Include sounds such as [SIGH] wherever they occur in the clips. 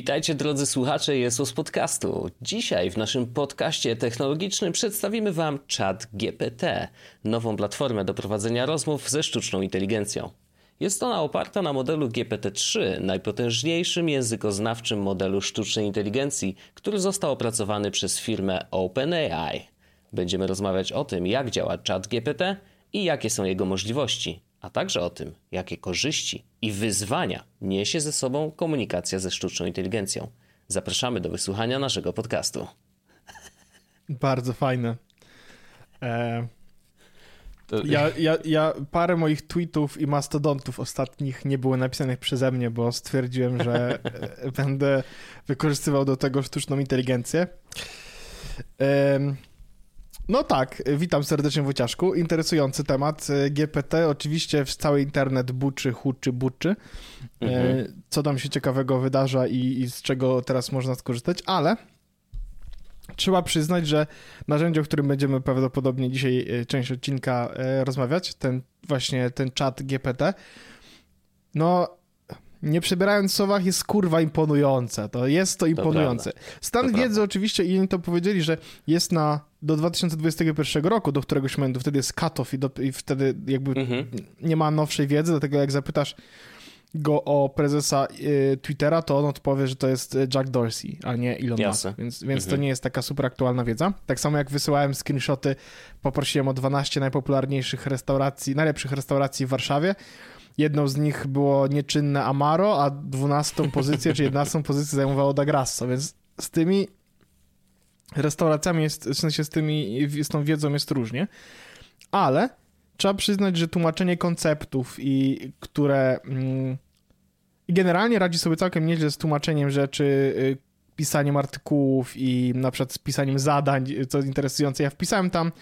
Witajcie drodzy słuchacze Jesus Podcastu. Dzisiaj w naszym podcaście technologicznym przedstawimy Wam Chat GPT, nową platformę do prowadzenia rozmów ze sztuczną inteligencją. Jest ona oparta na modelu GPT-3, najpotężniejszym językoznawczym modelu sztucznej inteligencji, który został opracowany przez firmę OpenAI. Będziemy rozmawiać o tym, jak działa Chat GPT i jakie są jego możliwości a także o tym, jakie korzyści i wyzwania niesie ze sobą komunikacja ze sztuczną inteligencją. Zapraszamy do wysłuchania naszego podcastu. Bardzo fajne. E... Ja, ja, ja parę moich tweetów i mastodontów ostatnich nie było napisanych przeze mnie, bo stwierdziłem, że e, [LAUGHS] będę wykorzystywał do tego sztuczną inteligencję. No tak, witam serdecznie Wojciaszku. Interesujący temat. GPT oczywiście w cały internet buczy, huczy, buczy. E, mhm. Co tam się ciekawego wydarza i, i z czego teraz można skorzystać, ale trzeba przyznać, że narzędzie, o którym będziemy prawdopodobnie dzisiaj e, część odcinka e, rozmawiać, ten właśnie ten czat GPT, no nie przebierając w słowach, jest kurwa imponujące. To jest to imponujące. Stan to wiedzy prawda. oczywiście, i oni to powiedzieli, że jest na do 2021 roku, do któregoś momentu, wtedy jest cut-off i, do, i wtedy jakby mhm. nie ma nowszej wiedzy, dlatego jak zapytasz go o prezesa y, Twittera, to on odpowie, że to jest Jack Dorsey, a nie Elon Musk, więc, więc mhm. to nie jest taka super aktualna wiedza. Tak samo jak wysyłałem screenshoty, poprosiłem o 12 najpopularniejszych restauracji, najlepszych restauracji w Warszawie, Jedną z nich było nieczynne Amaro, a dwunastą pozycję, czy jedenastą pozycję zajmowało Da Grasso, więc z tymi restauracjami jest, w sensie z tymi, z tą wiedzą jest różnie, ale trzeba przyznać, że tłumaczenie konceptów i które mm, generalnie radzi sobie całkiem nieźle z tłumaczeniem rzeczy, y, pisaniem artykułów i na przykład z pisaniem zadań, co interesujące. Ja wpisałem tam,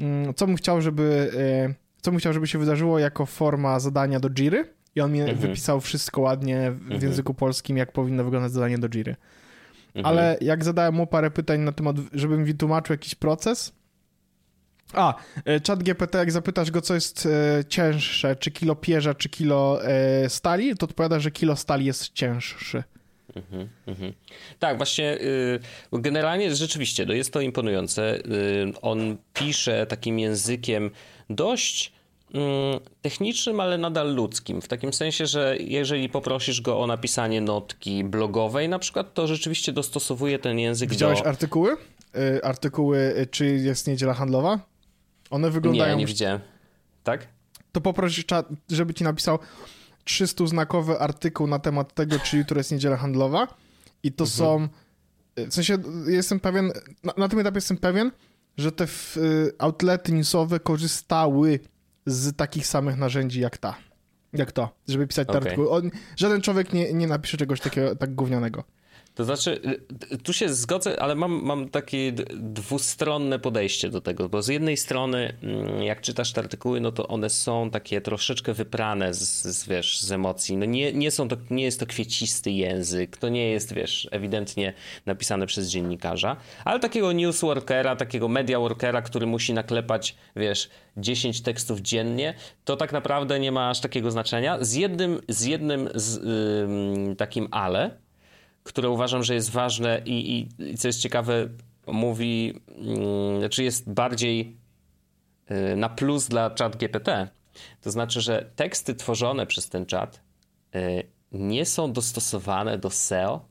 mm, co bym chciał, żeby y, co bym chciał, żeby się wydarzyło jako forma zadania do Jiry i on mi mhm. wypisał wszystko ładnie w mhm. języku polskim, jak powinno wyglądać zadanie do Jiry. Mhm. Ale jak zadałem mu parę pytań na temat, żebym wytłumaczył jakiś proces, a, e, chat GPT, jak zapytasz go, co jest e, cięższe, czy kilo pierza, czy kilo e, stali, to odpowiada, że kilo stali jest cięższy. Mhm, mhm. Tak, właśnie y, generalnie rzeczywiście no jest to imponujące. Y, on pisze takim językiem dość mm, technicznym, ale nadal ludzkim. W takim sensie, że jeżeli poprosisz go o napisanie notki blogowej na przykład, to rzeczywiście dostosowuje ten język Widziałeś do... artykuły? Y, artykuły, czy jest niedziela handlowa? One wyglądają... Nie, nie widziałem. Tak? To poproś, żeby ci napisał 300-znakowy artykuł na temat tego, czy jutro jest niedziela handlowa i to mhm. są, w sensie jestem pewien, na, na, tym etapie jestem pewien, że te y, outlety newsowe korzystały z takich samych narzędzi jak ta, jak to, żeby pisać okay. te artykuły. On, żaden człowiek nie, nie napisze czegoś takiego tak gównianego. To znaczy, y, tu się zgodzę, ale mam, mam takie dwustronne podejście do tego, bo z jednej strony, mm, jak czytasz te artykuły, no to one są takie troszeczkę wyprane z, z wiesz, z emocji. No nie, nie, są to, nie jest to kwiecisty język, to nie jest, wiesz, ewidentnie napisane przez dziennikarza, ale takiego newsworkera, takiego media workera, który musi naklepać, wiesz, 10 tekstów dziennie, to tak naprawdę nie ma aż takiego znaczenia. Z jednym, z jednym z, takim ale, które uważam, że jest ważne i, i, i co jest ciekawe, mówi, yy, znaczy jest bardziej yy, na plus dla chat GPT. To znaczy, że teksty tworzone przez ten czat yy, nie są dostosowane do SEO,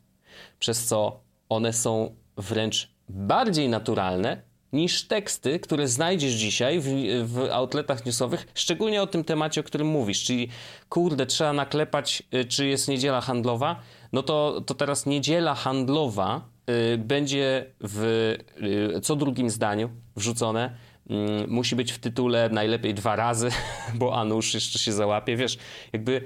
przez co one są wręcz bardziej naturalne niż teksty, które znajdziesz dzisiaj w, w outletach newsowych, szczególnie o tym temacie, o którym mówisz, czyli kurde, trzeba naklepać, y, czy jest niedziela handlowa, no to, to teraz niedziela handlowa y, będzie w y, co drugim zdaniu wrzucone. Y, musi być w tytule najlepiej dwa razy, [LAUGHS] bo Anusz jeszcze się załapie. Wiesz, jakby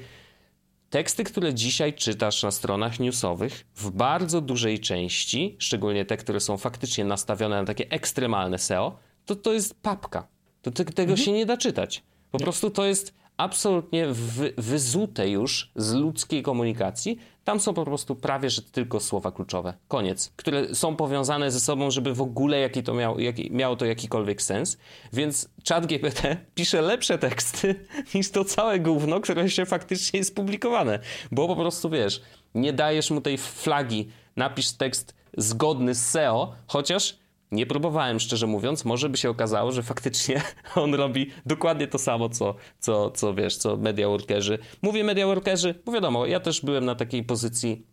teksty, które dzisiaj czytasz na stronach newsowych, w bardzo dużej części, szczególnie te, które są faktycznie nastawione na takie ekstremalne SEO, to to jest papka. To te, tego mhm. się nie da czytać. Po nie. prostu to jest absolutnie wy, wyzute już z ludzkiej komunikacji. Tam są po prostu prawie, że tylko słowa kluczowe. Koniec. Które są powiązane ze sobą, żeby w ogóle jaki to miał, jaki, miało to jakikolwiek sens. Więc chat GPT pisze lepsze teksty [LAUGHS] niż to całe gówno, które się faktycznie jest publikowane. Bo po prostu, wiesz, nie dajesz mu tej flagi, napisz tekst zgodny z SEO, chociaż nie próbowałem, szczerze mówiąc. Może by się okazało, że faktycznie [LAUGHS] on robi dokładnie to samo, co, co, co wiesz, co media workerzy. Mówię media workerzy, bo wiadomo, ja też byłem na takiej pozycji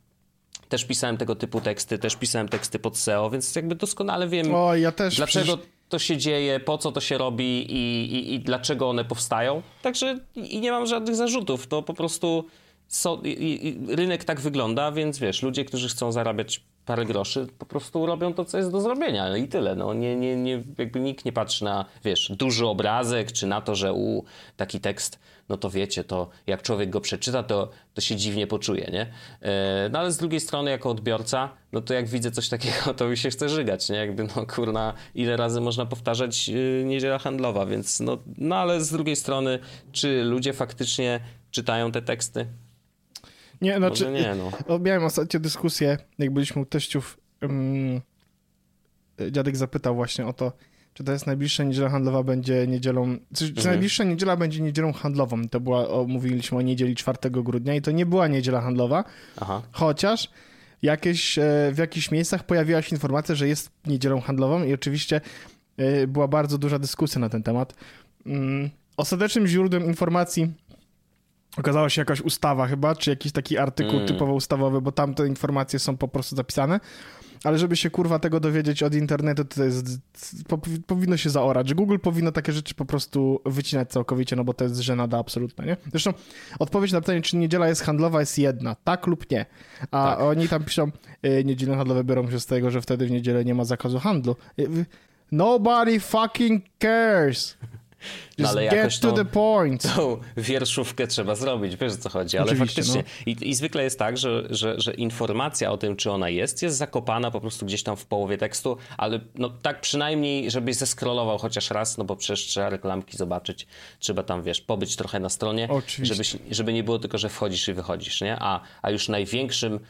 też pisałem tego typu teksty, też pisałem teksty pod SEO, więc jakby doskonale wiem, o, ja też, dlaczego przecież... to się dzieje, po co to się robi i, i, i dlaczego one powstają. Także i nie mam żadnych zarzutów. To po prostu so, i, rynek tak wygląda, więc wiesz, ludzie, którzy chcą zarabiać parę groszy, po prostu robią to, co jest do zrobienia i tyle. No, nie, nie, nie, jakby nikt nie patrzy na, wiesz, duży obrazek, czy na to, że u, taki tekst, no to wiecie, to jak człowiek go przeczyta, to, to się dziwnie poczuje, nie? E, no ale z drugiej strony, jako odbiorca, no to jak widzę coś takiego, to mi się chce żygać, nie? Jakby, no kurna, ile razy można powtarzać yy, niedziela handlowa, więc no, no ale z drugiej strony, czy ludzie faktycznie czytają te teksty? Nie, znaczy, Może nie, no. Miałem ostatnio dyskusję, jak byliśmy u teściów, um, dziadek zapytał właśnie o to, czy to jest najbliższa niedziela handlowa będzie niedzielą, czy, mhm. czy najbliższa niedziela będzie niedzielą handlową. To była, o, mówiliśmy o niedzieli 4 grudnia i to nie była niedziela handlowa, Aha. chociaż jakieś, e, w jakichś miejscach pojawiła się informacja, że jest niedzielą handlową i oczywiście e, była bardzo duża dyskusja na ten temat. Mm, ostatecznym źródłem informacji okazała się jakaś ustawa chyba, czy jakiś taki artykuł mm. typowo ustawowy, bo tam te informacje są po prostu zapisane. Ale żeby się kurwa tego dowiedzieć od internetu, to jest, powinno się zaorać. Google powinno takie rzeczy po prostu wycinać całkowicie, no bo to jest żenada absolutna, nie? Zresztą odpowiedź na pytanie, czy niedziela jest handlowa, jest jedna. Tak lub nie. A tak. oni tam piszą, y, niedzielne handlowe biorą się z tego, że wtedy w niedzielę nie ma zakazu handlu. Y, nobody fucking cares. No, ale get to the point. Tą wierszówkę trzeba zrobić, wiesz o co chodzi, ale Oczywiście, faktycznie. No. I, I, zwykle jest tak, że, że, że, informacja o tym, czy ona jest, jest zakopana po prostu gdzieś tam w połowie tekstu, ale no tak przynajmniej, żebyś zeskrolował chociaż raz, no bo przecież trzeba reklamki zobaczyć, trzeba tam, wiesz, pobyć trochę na stronie, żeby, żeby nie było tylko, że wchodzisz i wychodzisz, nie? A, a już największym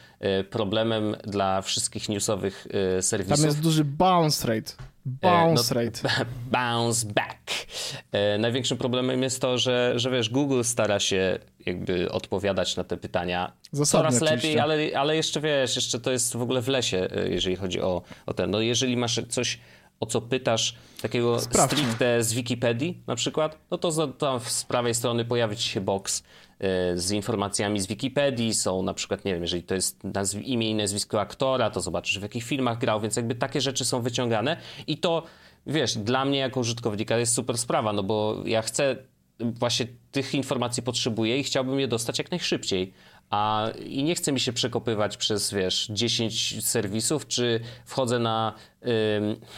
y, problemem dla wszystkich newsowych y, serwisów... Tam jest duży bounce rate. Bounce no, rate. [LAUGHS] Bounce back. E, największym problemem jest to, że, że wiesz, Google stara się jakby odpowiadać na te pytania Zasadnie, coraz lepiej, ale, ale jeszcze wiesz, jeszcze to jest w ogóle w lesie, e, jeżeli chodzi o, o ten. No jeżeli masz coś o co pytasz, takiego Sprawdźmy. stricte z Wikipedii na przykład, no to tam z prawej strony pojawi ci się box e, z informacjami z Wikipedii, są na przykład, nie wiem, jeżeli to jest nazw- imię i nazwisko aktora, to zobaczysz w jakich filmach grał, więc jakby takie rzeczy są wyciągane i to, wiesz, dla mnie jako użytkownika jest super sprawa, no bo ja chcę właśnie tych informacji potrzebuję i chciałbym je dostać jak najszybciej. A, I nie chce mi się przekopywać przez, wiesz, 10 serwisów, czy wchodzę na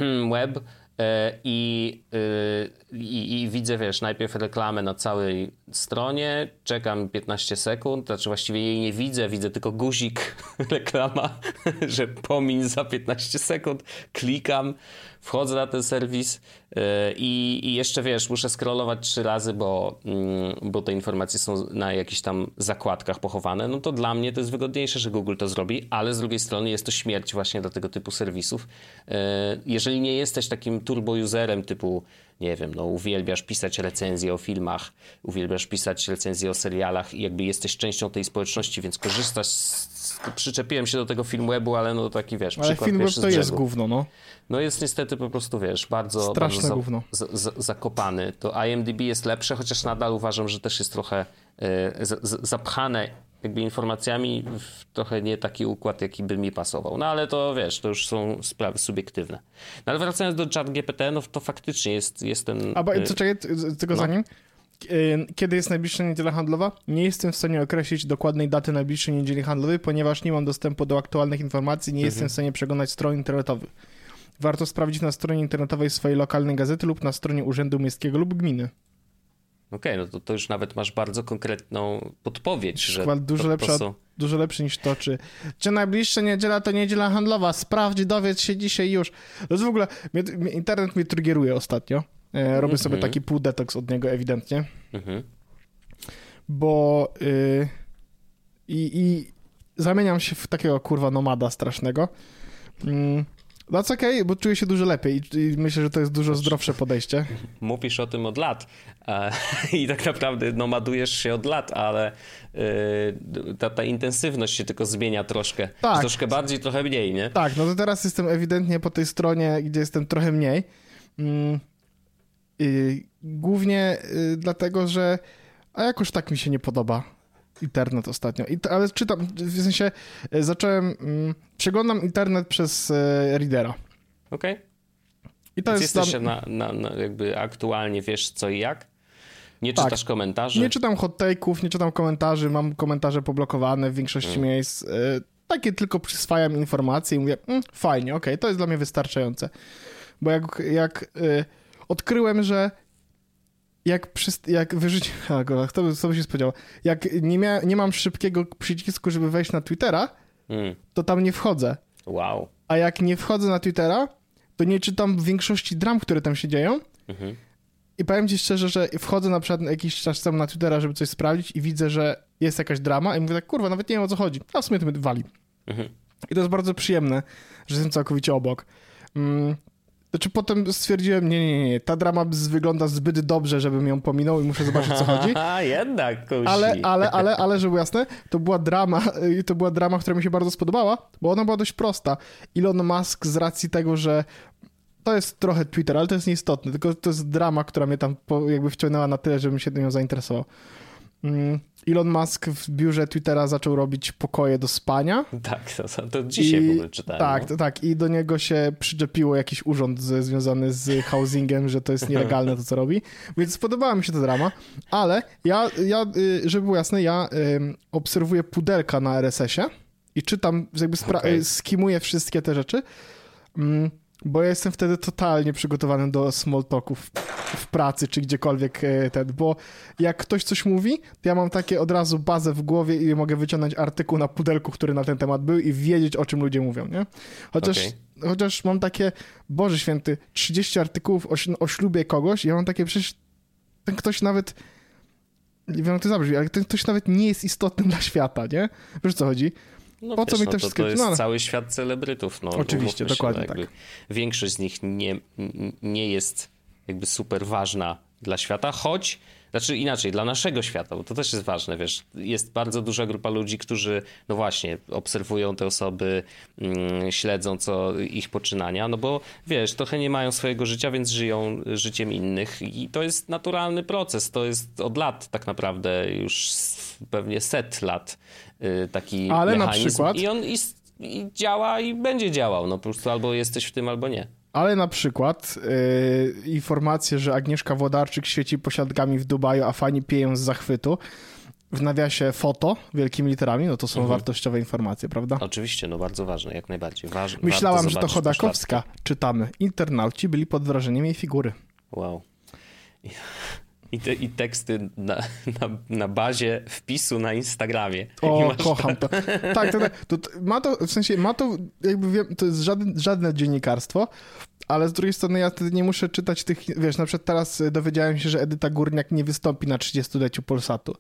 ym, web E, I, y, i, I, widzę, wiesz, najpierw reklamę na całej stronie, czekam 15 sekund, znaczy właściwie jej nie widzę, widzę tylko guzik, [LAUGHS] reklama, [LAUGHS] że pomiń za 15 sekund, klikam, wchodzę na ten serwis e, i, i jeszcze, wiesz, muszę scrollować trzy razy, bo, mm, bo te informacje są na jakichś tam zakładkach pochowane, no to dla mnie to jest wygodniejsze, że Google to zrobi, ale z drugiej strony jest to śmierć właśnie dla tego typu serwisów. E, jeżeli nie jesteś takim turbo-userem typu, nie wiem, no uwielbiasz pisać recenzje o filmach, uwielbiasz pisać recenzje o serialach i jakby jesteś częścią tej społeczności, więc korzystasz z... Przyczepiłem się do tego filmwebu, ale no taki, wiesz, ale przykład filmweb to jest gówno, no. No jest niestety po prostu, wiesz, bardzo, Straszne bardzo za, gówno. Za, za, zakopany. To IMDb jest lepsze, chociaż nadal uważam, że też jest trochę e, zapchane jakby informacjami w trochę nie taki układ, jaki by mi pasował. No ale to wiesz, to już są sprawy subiektywne. No ale wracając do chat GPT, no to faktycznie jest, jest ten... A co, czekaj, tylko no. zanim. Kiedy jest najbliższa niedziela handlowa? Nie jestem w stanie określić dokładnej daty najbliższej niedzieli handlowej, ponieważ nie mam dostępu do aktualnych informacji, nie mhm. jestem w stanie przeglądać stron internetowych. Warto sprawdzić na stronie internetowej swojej lokalnej gazety lub na stronie Urzędu Miejskiego lub Gminy. Okej, okay, no to, to już nawet masz bardzo konkretną podpowiedź, że dużo, lepsza, są... dużo lepszy niż to, czy, czy najbliższa niedziela to niedziela handlowa, sprawdź, dowiedz się dzisiaj już. To w ogóle, internet mnie triggeruje ostatnio. E, robię mm -hmm. sobie taki pół detoks od niego ewidentnie. -hmm. bo yy, i zamieniam się w takiego kurwa nomada strasznego. Mm, That's okay, bo czuję się dużo lepiej i myślę, że to jest dużo zdrowsze podejście. Mówisz o tym od lat e, [LAUGHS] i tak naprawdę nomadujesz się od lat, ale e, ta, ta intensywność się tylko zmienia troszkę. Tak. Troszkę bardziej, trochę mniej, nie? Tak, no to teraz jestem ewidentnie po tej stronie, gdzie jestem trochę mniej. Mm, głównie y, dlatego, że a jakoś tak mi się nie podoba internet ostatnio. I, ale czytam, w sensie e, zacząłem, mm, przeglądam internet przez e, Readera. Okej. Okay. I to Więc jest jesteś tam... na, na, na, jakby aktualnie wiesz co i jak? Nie tak. czytasz komentarzy? Nie czytam hot take'ów, nie czytam komentarzy, mam komentarze poblokowane w większości hmm. miejsc. E, takie tylko przyswajam informacje i mówię, mm, fajnie, okej, okay, to jest dla mnie wystarczające. Bo jak, jak y, odkryłem, że jak, przy, jak wyrzucić. [LAUGHS] Kto by, by się spodziewał? Jak nie, mia, nie mam szybkiego przycisku, żeby wejść na Twittera, mm. to tam nie wchodzę. Wow. A jak nie wchodzę na Twittera, to nie czytam większości dram, które tam się dzieją. Mhm. I powiem ci szczerze, że wchodzę na przykład jakiś czas temu na Twittera, żeby coś sprawdzić i widzę, że jest jakaś drama i mówię tak, kurwa, nawet nie wiem o co chodzi. A w sumie to mnie wali. Mhm. I to jest bardzo przyjemne, że jestem całkowicie obok. Znaczy potem stwierdziłem, nie, nie, nie, ta drama wygląda zbyt dobrze, żebym ją pominął i muszę zobaczyć, co chodzi. A [LAUGHS] jednak, kusi. Ale, ale, ale, ale, żeby jasne, to była drama, [LAUGHS] to była drama, która mi się bardzo spodobała, bo ona była dość prosta. Elon Musk z racji tego, że to jest trochę Twitter, ale to jest nieistotne, tylko to jest drama, która mnie tam jakby wciągnęła na tyle, żebym się nią zainteresował. Mm, Elon Musk w biurze Twittera zaczął robić pokoje do spania. Tak, to, to dzisiaj I, w ogóle czytałem. Tak, no. tak. I do niego się przyczepiło jakiś urząd z, związany z housingiem, że to jest nielegalne to, co robi. Więc spodobała mi się ta drama, ale ja, ja y, żeby było jasne, ja obserwuję pudelka na RSS-ie i czytam, jakby okay. skimuję wszystkie te rzeczy. Um, bo ja jestem wtedy totalnie przygotowany do small talków w pracy czy gdziekolwiek e, ten, bo jak ktoś coś mówi, to ja mam takie od razu bazę w głowie i mogę wyciągnąć artykuł na pudelku, który na ten temat był i wiedzieć, o czym ludzie mówią, nie? Chociaż, okay. chociaż mam takie, Boże Święty, 30 artykułów o, o ślubie kogoś, ja mam takie przecież ten ktoś nawet nie wiem jak to zabrzmi, ale ten ktoś nawet nie jest istotny dla świata, nie? Wiesz co chodzi? No po wiesz, co mi no, to, to jest no, cały świat celebrytów. No, Oczywiście, dokładnie się, tak. Większość z nich nie, nie jest jakby super ważna dla świata, choć znaczy inaczej, dla naszego świata, bo to też jest ważne, wiesz, jest bardzo duża grupa ludzi, którzy, no właśnie, obserwują te osoby, mm, śledzą co ich poczynania, no bo wiesz, trochę nie mają swojego życia, więc żyją życiem innych i to jest naturalny proces, to jest od lat tak naprawdę, już pewnie set lat y, taki Ale mechanizm na przykład... i on i, i działa i będzie działał, no po prostu albo jesteś w tym, albo nie. Ale na przykład yy, informacje, że Agnieszka Włodarczyk świeci posiadkami w Dubaju, a fani pieją z zachwytu. W nawiasie foto wielkimi literami, no to są mhm. wartościowe informacje, prawda? Oczywiście, no bardzo ważne, jak najbardziej. Waż, Myślałam, że to Chodakowska. Czytamy. Internauci byli pod wrażeniem jej figury. Wow. I, te, i teksty na, [LAUGHS] na, na, bazie wpisu na Instagramie. O, kocham to. Tak, to, to, to, ma to, w sensie ma to, jakby wiem, to jest żadne, żadne dziennikarstwo, ale z drugiej strony ja wtedy nie muszę czytać tych, wiesz, na przykład teraz dowiedziałem się, że Edyta Górniak nie wystąpi na 30-leciu Polsatu.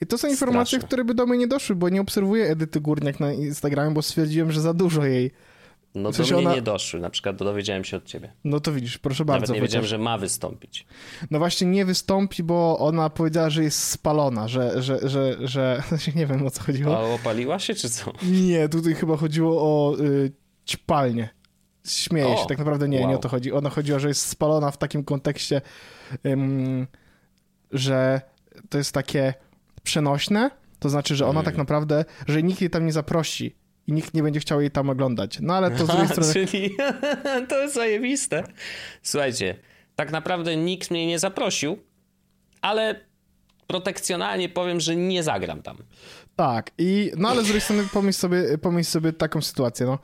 I to są informacje, Straszne. które by do mnie nie doszły, bo nie obserwuję Edyty Górniak na Instagramie, bo stwierdziłem, że za dużo jej no w sensie do mnie ona... nie doszły, na przykład dowiedziałem się od ciebie. No to widzisz, proszę bardzo. Nawet nie wiedziałem, że ma wystąpić. No właśnie nie wystąpi, bo ona powiedziała, że jest spalona, że, że, że, [LAUGHS] że... nie wiem o co chodziło. A opaliła się czy co? Nie, tutaj chyba chodziło o y, ćpalnię. Śmieję o, się, tak naprawdę nie, wow. nie o to chodzi. Ona chodziła, że jest spalona w takim kontekście, ym, że to jest takie przenośne, to znaczy, że ona hmm. tak naprawdę, że nikt jej tam nie zaprosi i nikt nie będzie chciał jej tam oglądać. No ale to z drugiej [LAUGHS] strony... Czyli [LAUGHS] to jest zajebiste. Słuchajcie, tak naprawdę nikt mnie nie zaprosił, ale protekcjonalnie powiem, że nie zagram tam. Tak, i no ale z drugiej strony pomyśl sobie, pomyśl sobie taką sytuację, no.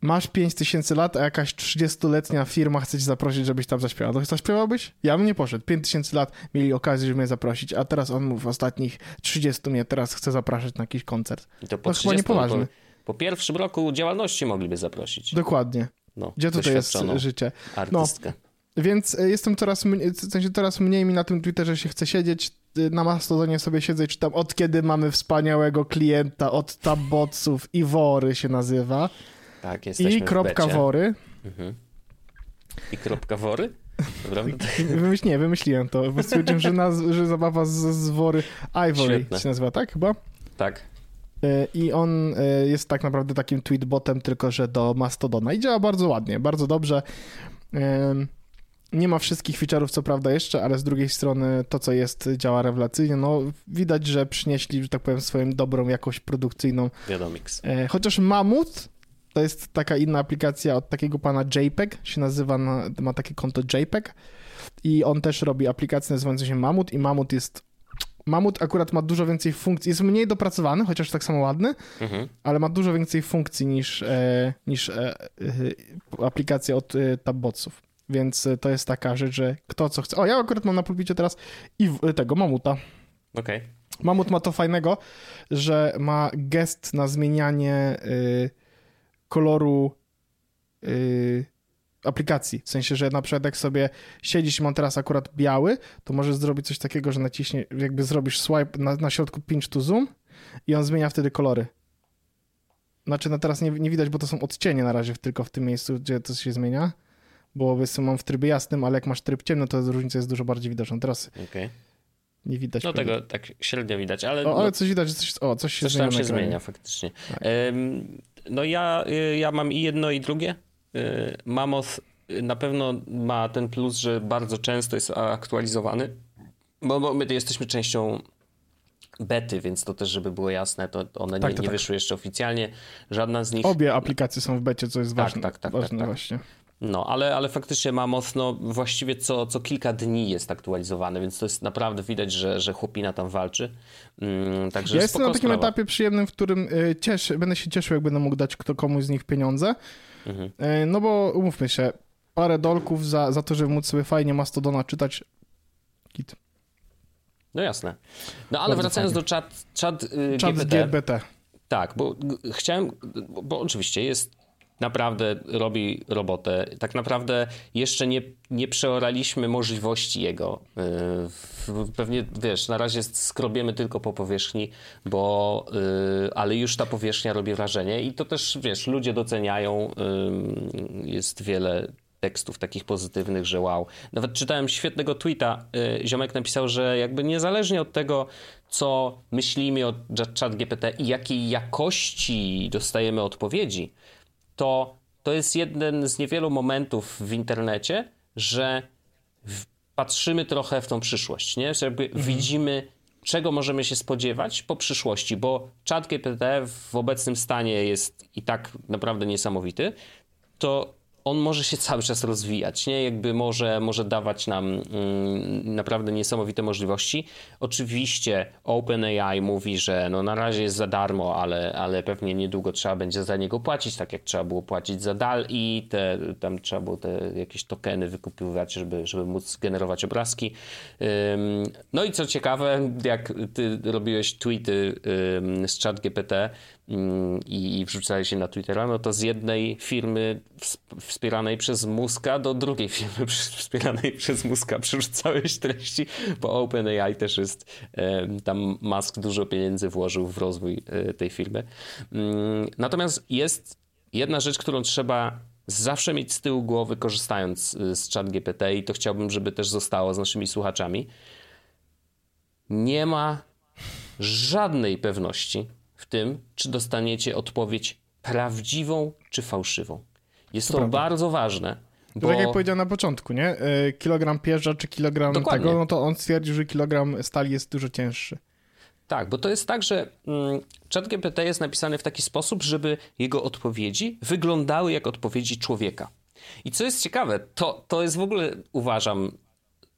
Masz 5000 lat, a jakaś 30-letnia firma chce cię zaprosić, żebyś tam zaśpiewał. To zaśpiewałbyś? Ja bym nie poszedł. 5000 lat mieli okazję, żeby mnie zaprosić, a teraz on mówi w ostatnich 30 mnie teraz chce zapraszać na jakiś koncert. I to po no 30, chyba niepoważny. Po, po pierwszym roku działalności mogliby zaprosić. Dokładnie. No, Gdzie tutaj jest życie? Artystkę. No, więc e, jestem coraz, w sensie coraz mniej mi na tym Twitterze się chce siedzieć. na Mastodonie sobie siedzę i czytam, od kiedy mamy wspaniałego klienta, od taboców i wory się nazywa. Tak, jesteśmy I kropka wory. Mhm. I kropka wory? Dobra, [LAUGHS] Wymyśl, nie, wymyśliłem to, bo stwierdziłem, że, naz- że zabawa z, z wory Ivory Świetne. się nazywa, tak chyba? Tak. E, I on e, jest tak naprawdę takim tweetbotem, tylko że do Mastodona. I działa bardzo ładnie, bardzo dobrze. Em, Nie ma wszystkich feature'ów, co prawda jeszcze, ale z drugiej strony to, co jest, działa rewelacyjnie. No, widać, że przynieśli, że tak powiem, swoją dobrą jakość produkcyjną. Wiadomix. E, Chociaż Mamut to jest taka inna aplikacja od takiego pana JPEG, się nazywa, na, ma takie konto JPEG i on też robi aplikację nazywającą się Mamut i Mamut jest Mamut akurat ma dużo więcej funkcji, jest mniej dopracowany, chociaż tak samo ładny, Mhm. ale ma dużo więcej funkcji niż, e, niż e, e, aplikacja od e, Tabbotsów. Więc e, to jest taka rzecz, że kto co chce. O, ja akurat mam na pulpicie teraz i w- tego Mamuta. Okej. Mamut ma to fajnego, że ma gest na zmienianie y, koloru y, aplikacji. W sensie, że na przykład jak sobie siedzisz i mam teraz akurat biały, to możesz zrobić coś takiego, że naciśnie, jakby zrobisz swipe na, na środku pinch to zoom i on zmienia wtedy kolory. Znaczy, no teraz nie, nie widać, bo to są odcienie na razie tylko w tym miejscu, gdzie to się zmienia. Bo mam w trybie jasnym, ale jak masz tryb ciemny, to różnica jest dużo bardziej widoczna. Teraz okej. Nie widać. No tego tak średnio widać, ale, O, no, ale coś widać, że coś, o, coś się coś zmienia tam się zmienia faktycznie. Tak. No ja, y, ja mam i jedno i drugie. Y, Mammoth y, na pewno ma ten plus, że bardzo często jest aktualizowany, bo, bo my jesteśmy częścią bety, więc to też, żeby było jasne, to one Tak, nie, to nie tak. wyszły jeszcze oficjalnie. Żadna z nich Obie aplikacje są w becie, co jest Tak, ważne. tak, tak, ważne tak, tak. właśnie. No, ale, ale faktycznie Mammoth no, właściwie co, co kilka dni jest aktualizowany, więc to jest naprawdę widać, że, że chłopina tam walczy. Mm, także Ja jestem na takim sprawa. etapie przyjemnym, w którym y, cieszę, będę się cieszył, jak będę mógł dać kto komuś z nich pieniądze. Mhm. Y, No bo umówmy się, parę dolków za, za to, żeby móc sobie fajnie Mastodona czytać. Kit. No jasne. No ale Bardzo wracając fajnie. do chat, chat, y, Czat GPT. GBT. Tak, bo chciałem, bo oczywiście jest, naprawdę robi robotę. Tak naprawdę jeszcze nie, nie przeoraliśmy możliwości jego. W- Pewnie, wiesz, na razie skrobiemy tylko po powierzchni, bo, yy, ale już ta powierzchnia robi wrażenie i to też, wiesz, ludzie doceniają. Yy, Jest wiele tekstów takich pozytywnych, że wow. Nawet czytałem świetnego tweeta. y, Ziomek napisał, że jakby niezależnie od tego, co myślimy o chat GPT i jakiej jakości dostajemy odpowiedzi, to to jest jeden z niewielu momentów w internecie, że patrzymy trochę w tą przyszłość, nie? Że jakby widzimy, czego możemy się spodziewać po przyszłości, bo chat GPT w obecnym stanie jest i tak naprawdę niesamowity, to on może się cały czas rozwijać, nie? Jakby może, może dawać nam mm, naprawdę niesamowite możliwości. Oczywiście OpenAI mówi, że no na razie jest za darmo, ale, ale pewnie niedługo trzeba będzie za niego płacić, tak jak trzeba było płacić za DAL i te, tam trzeba było te jakieś tokeny wykupywać, żeby, żeby móc generować obrazki. No i co ciekawe, jak ty robiłeś tweety z ChatGPT i wrzucałeś je na Twittera, no to z jednej firmy wspieranej przez Muska do drugiej firmy [LAUGHS] wspieranej przez Muska przerzucałeś treści, bo OpenAI też jest, tam Musk dużo pieniędzy włożył w rozwój e, tej firmy. Ym, Natomiast jest jedna rzecz, którą trzeba zawsze mieć z tyłu głowy, korzystając y, z ChatGPT i to chciałbym, żeby też zostało z naszymi słuchaczami. Nie ma żadnej pewności w tym, czy dostaniecie odpowiedź prawdziwą czy fałszywą. Jest to, prawda. bardzo ważne, To bo tak jak powiedziałem na początku, nie? Y, Kilogram pierza czy kilogram Dokładnie. tego, no to on stwierdził, że kilogram stali jest dużo cięższy. Tak, bo to jest tak, że mm, ChatGPT jest napisany w taki sposób, żeby jego odpowiedzi wyglądały jak odpowiedzi człowieka. I co jest ciekawe, to, to jest w ogóle, uważam,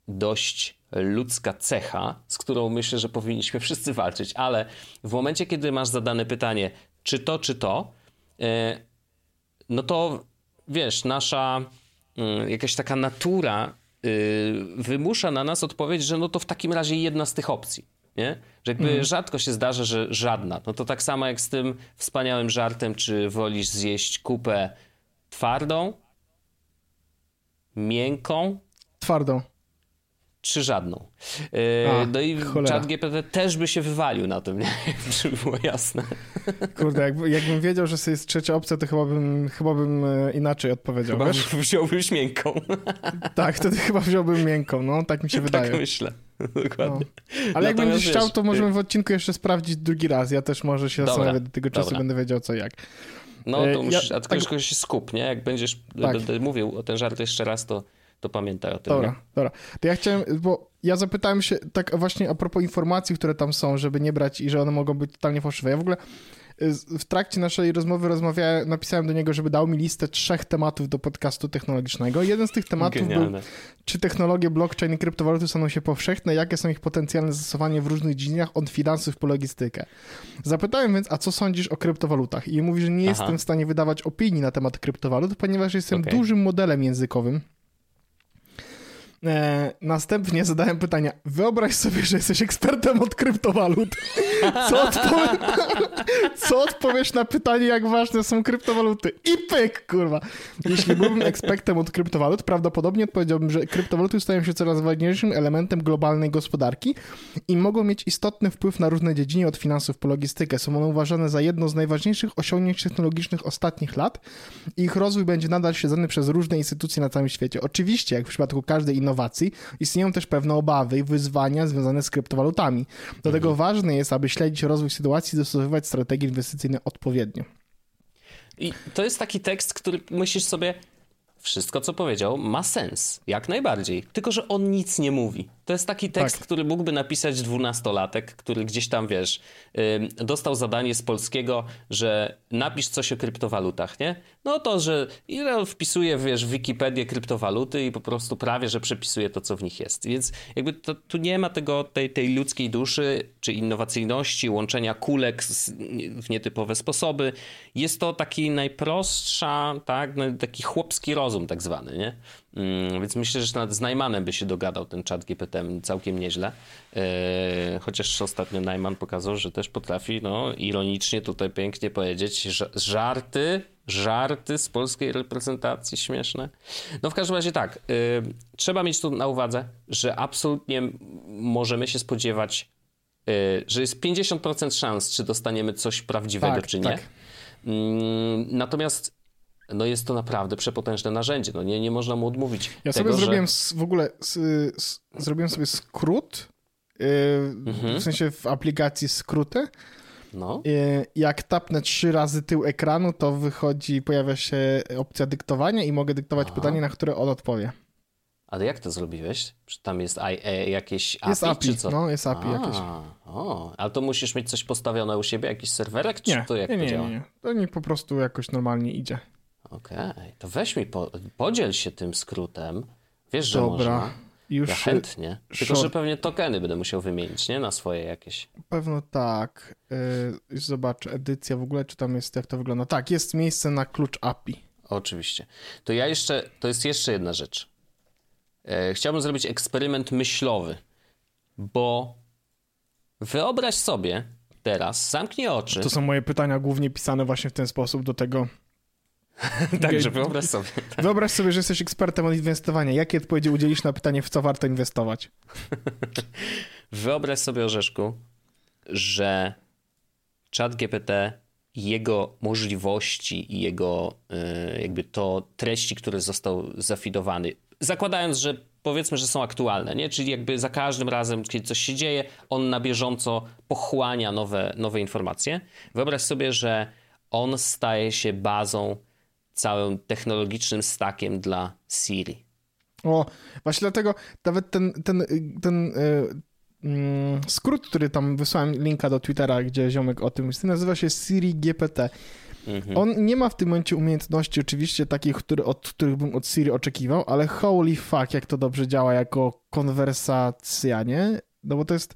dość ludzka cecha, z którą myślę, że powinniśmy [LAUGHS] wszyscy walczyć, ale w momencie, kiedy masz zadane pytanie, czy to, czy to, e, no to wiesz, nasza mm, jakaś taka natura y, wymusza na nas odpowiedź, że no to w takim razie jedna z tych opcji. Nie? Że jakby rzadko się zdarza, że żadna. No to tak samo jak z tym wspaniałym żartem, czy wolisz zjeść kupę twardą, miękką, Twardą. Czy żadną. E, A, no i cholera. chat GPT też by się wywalił na tym, [LAUGHS] nie? żeby było jasne. Kurde, jakby, jakbym wiedział, że jest trzecia opcja, to chyba bym, chyba bym e, inaczej odpowiedział. Chyba wiesz? wziąłbyś miękką. [LAUGHS] Tak, wtedy chyba wziąłbym miękką, no tak mi się tak wydaje. Tak myślę, [LAUGHS] dokładnie. No. Ale jak będziesz chciał, to możemy w odcinku jeszcze sprawdzić drugi raz. Ja też może się zastanawiać do tego czasu, dobra. będę wiedział co jak. No to musisz, ja, a tylko tak... się skup, nie? Jak będziesz tak. będę mówił o ten żart jeszcze raz, to to pamiętaj o tym. Dobra, nie? dobra. To ja chciałem, bo ja zapytałem się tak właśnie a propos informacji, które tam są, żeby nie brać i że one mogą być totalnie fałszywe. Ja w ogóle y, w trakcie naszej rozmowy rozmawiałem, napisałem do niego, żeby dał mi listę trzech tematów do podcastu technologicznego. Jeden z tych tematów Genialne. był, czy technologie blockchain i kryptowaluty staną się powszechne, jakie są ich potencjalne zastosowanie w różnych dziedzinach, od finansów po logistykę. Zapytałem więc, a co sądzisz o kryptowalutach? I mówi, że nie Aha. jestem w stanie wydawać opinii na temat kryptowalut, ponieważ jestem okay. dużym modelem językowym następnie zadałem pytania. Wyobraź sobie, że jesteś ekspertem od kryptowalut. Co, odpowie... [LAUGHS] Co odpowiesz na pytanie, jak ważne są kryptowaluty? I pyk, kurwa. Jeśli byłbym ekspertem od kryptowalut, prawdopodobnie odpowiedziałbym, że kryptowaluty stają się coraz ważniejszym elementem globalnej gospodarki i mogą mieć istotny wpływ na różne dziedziny, od finansów po logistykę. Są one uważane za jedno z najważniejszych osiągnięć technologicznych ostatnich lat i ich rozwój będzie nadal śledzony przez różne instytucje na całym świecie. Oczywiście, jak w przypadku każdej innej innowacji, istnieją też pewne obawy i wyzwania związane z kryptowalutami. Dlatego mhm. ważne jest, aby śledzić rozwój sytuacji i dostosowywać strategie inwestycyjne odpowiednio. I to jest taki tekst, który myślisz sobie, wszystko co powiedział ma sens, jak najbardziej. Tylko, że on nic nie mówi. To jest taki tekst, tak. który mógłby napisać dwunastolatek, który gdzieś tam, wiesz, yy, dostał zadanie z polskiego, że napisz coś o kryptowalutach, nie? No to, że ile wpisuje, wiesz, w Wikipedię kryptowaluty i po prostu prawie, że przepisuje to, co w nich jest. Więc jakby to, tu nie ma tego, tej, tej ludzkiej duszy, czy innowacyjności, łączenia kulek z, w nietypowe sposoby. Jest to taki najprostsza, tak, no, taki chłopski rozum tak zwany, nie? Mm, więc myślę, że nawet z Najmanem by się dogadał ten czat GPT całkiem nieźle. E, chociaż ostatnio Najman pokazał, że też potrafi, no, ironicznie tutaj pięknie powiedzieć, że żarty, żarty z polskiej reprezentacji śmieszne. No w każdym razie tak, e, trzeba mieć tu na uwadze, że absolutnie możemy się spodziewać, e, że jest 50% szans, czy dostaniemy coś prawdziwego, tak, czy nie. Tak. Mm, natomiast no jest to naprawdę przepotężne narzędzie. No nie, nie można mu odmówić. Ja tego, sobie zrobiłem że... w ogóle zrobiłem sobie skrót, yy, mhm. w sensie w aplikacji skróty. No. Yy, jak tapnę trzy razy tył ekranu, to wychodzi, pojawia się opcja dyktowania i mogę dyktować Aha. pytanie, na które on odpowie. Ale jak to zrobiłeś? Czy tam jest e, jakieś API, jest API, czy co? No, jest API A, jakieś. O, ale to musisz mieć coś postawione u siebie, jakiś serwerek, czy nie, to jak nie, to nie, działa? Nie, nie, to mi po prostu jakoś normalnie idzie. Okej, okay. to weź mi, po, podziel się tym skrótem. Wiesz, że Dobra. można. Już ja chętnie. Tylko, że pewnie tokeny będę musiał wymienić, nie? Na swoje jakieś. Pewno tak. Yy, zobaczę, edycja w ogóle, czy tam jest, jak to wygląda. Tak, jest miejsce na klucz API. Oczywiście. To ja jeszcze, to jest jeszcze jedna rzecz. Yy, chciałbym zrobić eksperyment myślowy, bo wyobraź sobie teraz, zamknij oczy. To są moje pytania głównie pisane właśnie w ten sposób do tego [LAUGHS] Także wyobraź sobie. Tak. Wyobraź sobie, że jesteś ekspertem od inwestowania. Jakie odpowiedzi udzielisz na pytanie, w co warto inwestować? [LAUGHS] wyobraź sobie, Orzeszku, że czat GPT jego możliwości i jego y, jakby to treści, które został zafidowany, zakładając, że powiedzmy, że są aktualne, nie? Czyli jakby za każdym razem, kiedy coś się dzieje, on na bieżąco pochłania nowe, nowe informacje. Wyobraź sobie, że on staje się bazą całym technologicznym stakiem dla Siri. O, właśnie dlatego nawet ten, ten, ten yy, skrót, który tam wysłałem linka do Twittera, gdzie ziomek o tym jest, nazywa się Siri GPT. Mhm. On nie ma w tym momencie umiejętności oczywiście takich, który, od których bym od Siri oczekiwał, ale holy fuck, jak to dobrze działa jako konwersacja, nie? No bo to jest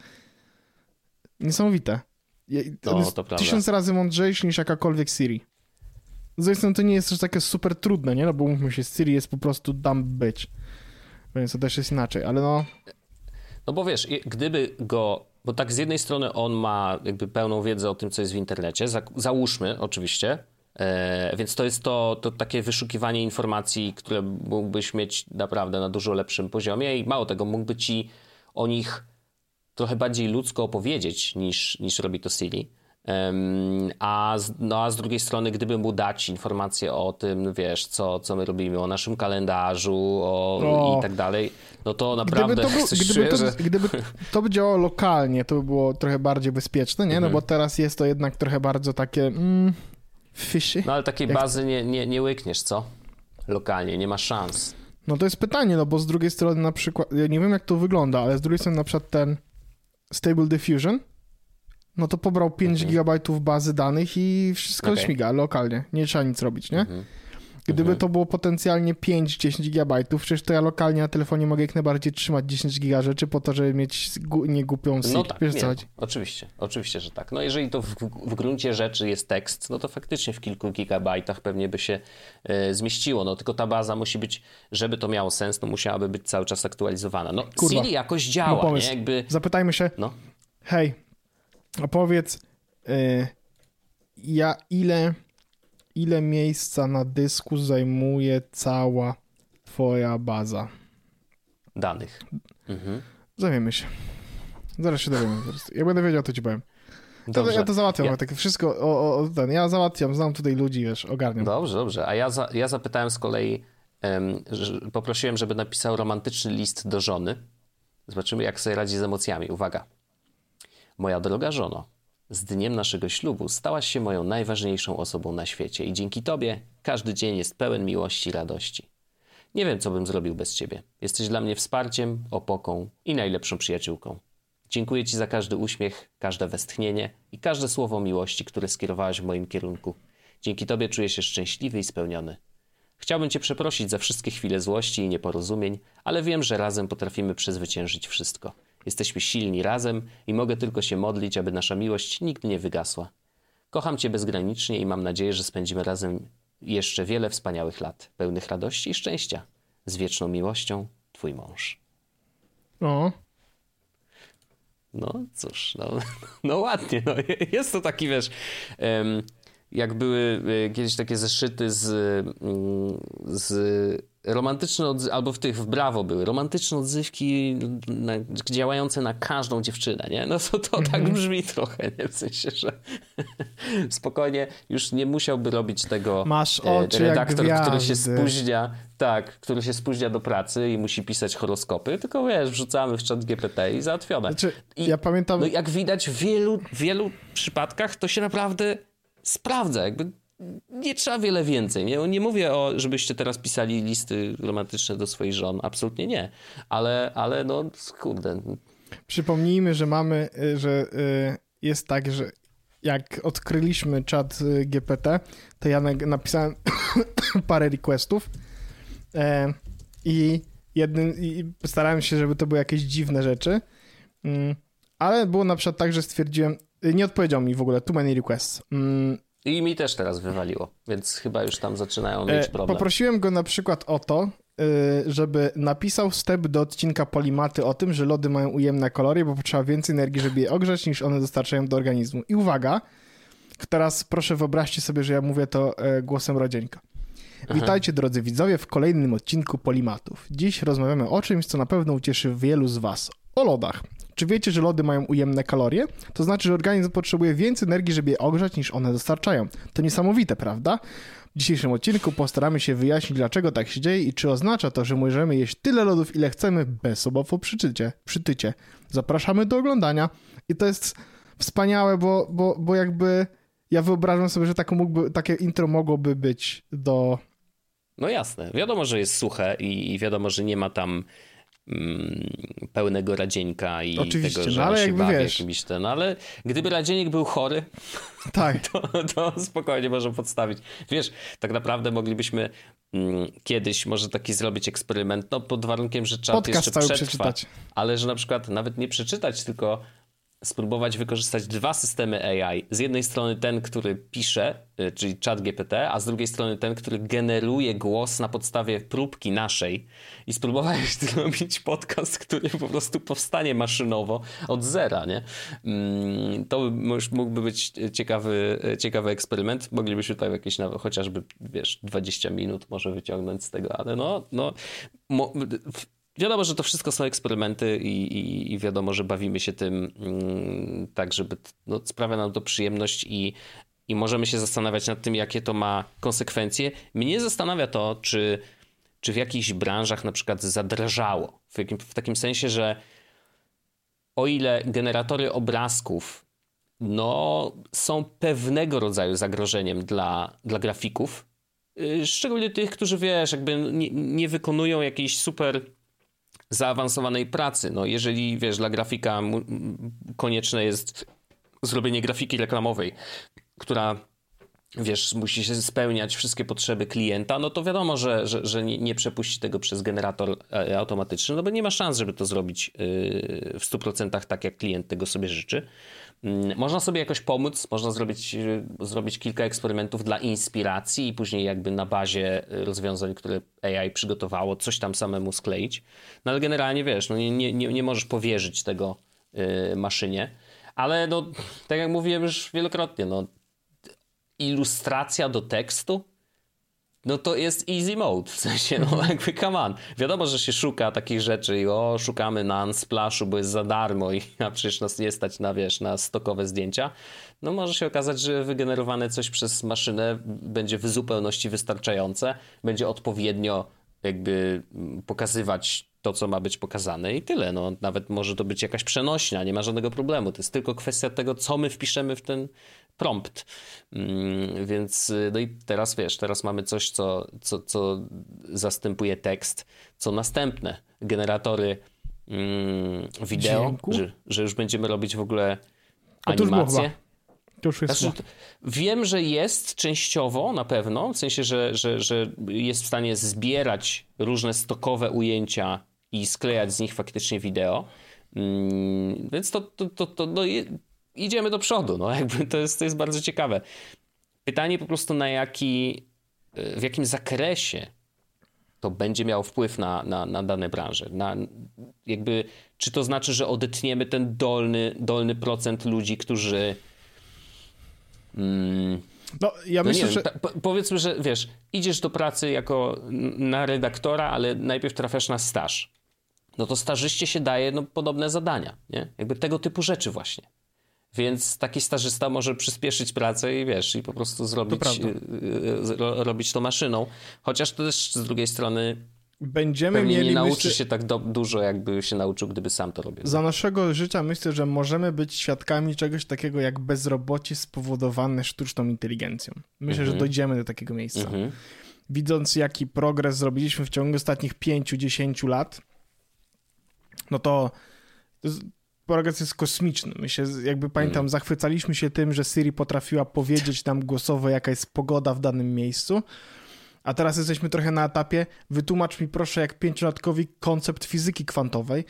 niesamowite. No, to tysiąc razy mądrzejszy niż jakakolwiek Siri. Z strony to nie jest też takie super trudne, nie? No bo mówmy się, Siri jest po prostu dam być. Więc to też jest inaczej, ale no... No bo wiesz, gdyby go... Bo tak z jednej strony on ma jakby pełną wiedzę o tym, co jest w internecie. Załóżmy oczywiście, E, więc to jest to, to takie wyszukiwanie informacji, które mógłbyś mieć naprawdę na dużo lepszym poziomie i mało tego, mógłby ci o nich trochę bardziej ludzko opowiedzieć niż, niż robi to Siri. A z, no a z drugiej strony, gdyby mu dać informacje o tym, wiesz, co, co my robimy, o naszym kalendarzu o, o. i tak dalej, no to naprawdę gdyby to, był, gdyby, to, gdyby to by działało lokalnie, to by było trochę bardziej bezpieczne, nie? No mhm. bo teraz jest to jednak trochę bardzo takie mm, fishy. No ale takiej Jak... bazy nie, nie, nie łykniesz, co? Lokalnie, nie ma szans. No to jest pytanie, no bo z drugiej strony na przykład, ja nie wiem jak to wygląda, ale z drugiej strony na przykład ten Stable Diffusion, no to pobrał 5 mhm. GB bazy danych i wszystko okay. śmiga lokalnie. Nie trzeba nic robić, nie? Mhm. Gdyby mhm. to było potencjalnie 5-10 GB, przecież to ja lokalnie na telefonie mogę jak najbardziej trzymać 10 GB rzeczy po to, żeby mieć niegłupią SIG. No tak, Wiesz, nie, oczywiście, oczywiście, że tak. No jeżeli to w, w, gruncie rzeczy jest tekst, no to faktycznie w kilku gigabajtach pewnie by się e, zmieściło, no tylko ta baza musi być, żeby to miało sens, no musiałaby być cały czas aktualizowana. No Kurwa. Siri jakoś działa, no, nie? Jakby... Zapytajmy się, no. hej, opowiedz, y, ja ile, ile miejsca na dysku zajmuje cała twoja baza danych. Mhm. Zawiemy się. Zaraz się dowiemy. Jak będę wiedział, to ci powiem. To, ja to załatwiam, ja... tak wszystko, o, o, ten, ja załatwiam, znam tutaj ludzi, wiesz, ogarniam. Dobrze, dobrze, a ja, za, ja zapytałem z kolei, um, że, poprosiłem, żeby napisał romantyczny list do żony. Zobaczymy, jak sobie radzi z emocjami. Uwaga. Moja droga żono, z dniem naszego ślubu stałaś się moją najważniejszą osobą na świecie i dzięki Tobie każdy dzień jest pełen miłości i radości. Nie wiem, co bym zrobił bez Ciebie. Jesteś dla mnie wsparciem, opoką i najlepszą przyjaciółką. Dziękuję Ci za każdy uśmiech, każde westchnienie i każde słowo miłości, które skierowałaś w moim kierunku. Dzięki Tobie czuję się szczęśliwy i spełniony. Chciałbym Cię przeprosić za wszystkie chwile złości i nieporozumień, ale wiem, że razem potrafimy przezwyciężyć wszystko. Jesteśmy silni razem i mogę tylko się modlić, aby nasza miłość nigdy nie wygasła. Kocham Cię bezgranicznie i mam nadzieję, że spędzimy razem jeszcze wiele wspaniałych lat, pełnych radości i szczęścia. Z wieczną miłością, Twój mąż. O. No cóż, no, [LAUGHS] no ładnie. No. Jest to taki, wiesz, jak były e, kiedyś takie zeszyty z, mm, z romantyczne odzy- albo w tych w Brawo były romantyczne odzywki na, działające na każdą dziewczynę, nie? No to, to tak mhm. brzmi trochę, nie? W sensie, że [LAUGHS] spokojnie już nie musiałby robić tego Masz e, oczy redaktor, który się spóźnia, tak, który się spóźnia do pracy i musi pisać horoskopy, tylko wiesz, wrzucamy w czat GPT i załatwione. Znaczy, I, ja pamiętam... No jak widać w wielu, wielu przypadkach to się naprawdę sprawdza, jakby nie trzeba wiele więcej. Nie, nie mówię, o, żebyście teraz pisali listy romantyczne do swoich żon. Absolutnie nie. Ale, ale no, kurde. Przypomnijmy, że mamy, y, że y, jest tak, że jak odkryliśmy czat y, GPT, to ja napisałem [COUGHS] parę requestów e, i, jednym, i starałem się, żeby to były jakieś dziwne rzeczy, mm, ale było na przykład tak, że stwierdziłem, nie odpowiedział mi w ogóle, too many requests. Mm, i mi też teraz wywaliło, więc chyba już tam zaczynają mieć e, problem. Poprosiłem go na przykład o to, e, żeby napisał wstęp do odcinka Polimaty o tym, że lody mają ujemne kolory, bo potrzeba więcej energii, żeby je ogrzać, niż one dostarczają do organizmu. I uwaga, teraz proszę wyobraźcie sobie, że ja mówię to e, głosem rodzieńka. Witajcie drodzy widzowie w kolejnym odcinku Polimatów. Dziś rozmawiamy o czymś, co na pewno ucieszy wielu z was. O lodach. Czy wiecie, że lody mają ujemne kalorie? To znaczy, że organizm potrzebuje więcej energii, żeby je ogrzać, niż one dostarczają. To niesamowite, prawda? W dzisiejszym odcinku postaramy się wyjaśnić, dlaczego tak się dzieje i czy oznacza to, że możemy jeść tyle lodów, ile chcemy, bez obaw o przytycie. przytycie. Zapraszamy do oglądania. I to jest wspaniałe, bo, bo, bo jakby ja wyobrażam sobie, że takie, mógłby, takie intro mogłoby być do... No jasne. Wiadomo, że jest suche i wiadomo, że nie ma tam pełnego radzieńka i Oczywiście, tego, że no, ale się bawi wiesz... jakimś ten, ale gdyby radzienik był chory, [LAUGHS] tak. to, to spokojnie może podstawić. Wiesz, tak naprawdę moglibyśmy mm, kiedyś może taki zrobić eksperyment, no pod warunkiem, że czat Podcast jeszcze przetrwa, przeczytać. ale że na przykład nawet nie przeczytać, tylko spróbować wykorzystać dwa systemy AI. Z jednej strony ten, który pisze, y, czyli chat GPT, a z drugiej strony ten, który generuje głos na podstawie próbki naszej i spróbować [LAUGHS] zrobić podcast, który po prostu powstanie maszynowo od zera, nie? Mm, to mógłby być ciekawy, ciekawy eksperyment. Moglibyśmy tutaj jakieś nawet chociażby, wiesz, 20 minut może wyciągnąć z tego, ale no, no Wiadomo, że to wszystko są eksperymenty i, i, i wiadomo, że bawimy się tym mm, tak, żeby no, sprawia nam to przyjemność i, i możemy się zastanawiać nad tym, jakie to ma konsekwencje. Mnie zastanawia to, czy, czy w jakichś branżach na przykład zadrażało. W, jakim, w takim sensie, że o ile generatory obrazków no, są pewnego rodzaju zagrożeniem dla, dla grafików, y, szczególnie tych, którzy wiesz, jakby nie, nie wykonują jakiejś super zaawansowanej pracy. No, jeżeli wiesz, dla grafika konieczne jest zrobienie grafiki reklamowej, która wiesz, musi się spełniać wszystkie potrzeby klienta, no to wiadomo, że, że, że nie, nie, przepuści tego przez generator e, automatyczny, no bo nie ma szans, żeby to zrobić y, w 100% tak, jak klient tego sobie życzy. Mm, można sobie jakoś pomóc, można zrobić, y, zrobić kilka eksperymentów dla inspiracji i później jakby na bazie rozwiązań, które AI przygotowało, coś tam samemu skleić. No ale generalnie wiesz, no nie, nie, nie możesz powierzyć tego yy, maszynie. Ale no, tak jak mówiłem już wielokrotnie, no, ilustracja do tekstu no to jest easy mode, w sensie, no mhm. jakby come on. Wiadomo, że się szuka takich rzeczy i o, szukamy na Unsplashu, bo jest za darmo i a przecież nas nie stać na, wiesz, na stokowe zdjęcia. No może się okazać, że wygenerowane coś przez maszynę będzie w zupełności wystarczające, będzie odpowiednio jakby pokazywać to, co ma być pokazane i tyle. No, nawet może to być jakaś przenośnia, nie ma żadnego problemu. To jest tylko kwestia tego, co my wpiszemy w ten prompt. Mm, więc no i teraz wiesz, teraz mamy coś, co, co, co zastępuje tekst, co następne. Generatory wideo, że, że, już będziemy robić w ogóle animację. To już jest znaczy, wiem, że jest częściowo na pewno, w sensie, że, że, że jest w stanie zbierać różne stokowe ujęcia i sklejać z nich faktycznie wideo. Mm, więc to, to, to, to no, idziemy do przodu. No, [LAUGHS] jakby to, jest, to jest bardzo ciekawe. Pytanie po prostu na jaki, w jakim zakresie to będzie miało wpływ na, na, na dane branże. Na, jakby, czy to znaczy, że odetniemy ten dolny, dolny procent ludzi, którzy. Mm, no, ja no myślę, wiem, że. Po, powiedzmy, że wiesz, idziesz do pracy jako na redaktora, ale najpierw trafiasz na staż. No to stażyście się daje no, podobne zadania, nie? Jakby tego typu rzeczy właśnie. Więc taki stażysta może przyspieszyć pracę i wiesz, i po prostu zrobić, to y, y, robić to maszyną. Chociaż to też z drugiej strony Będziemy Pewnie mieli. Nie nauczy myślę, się tak do, dużo, jakby się nauczył, gdyby sam to robił. Za naszego życia myślę, że możemy być świadkami czegoś takiego jak bezrobocie spowodowane sztuczną inteligencją. Myślę, że mhm. dojdziemy do takiego miejsca. Mhm. Widząc, jaki progres zrobiliśmy w ciągu ostatnich 5-10 lat, no to progres jest kosmiczny. My się, jakby pamiętam, mm. zachwycaliśmy się tym, że Siri potrafiła powiedzieć nam głosowo, jaka jest pogoda w danym miejscu. A teraz jesteśmy trochę na etapie, wytłumacz mi proszę jak pięciolatkowi koncept fizyki kwantowej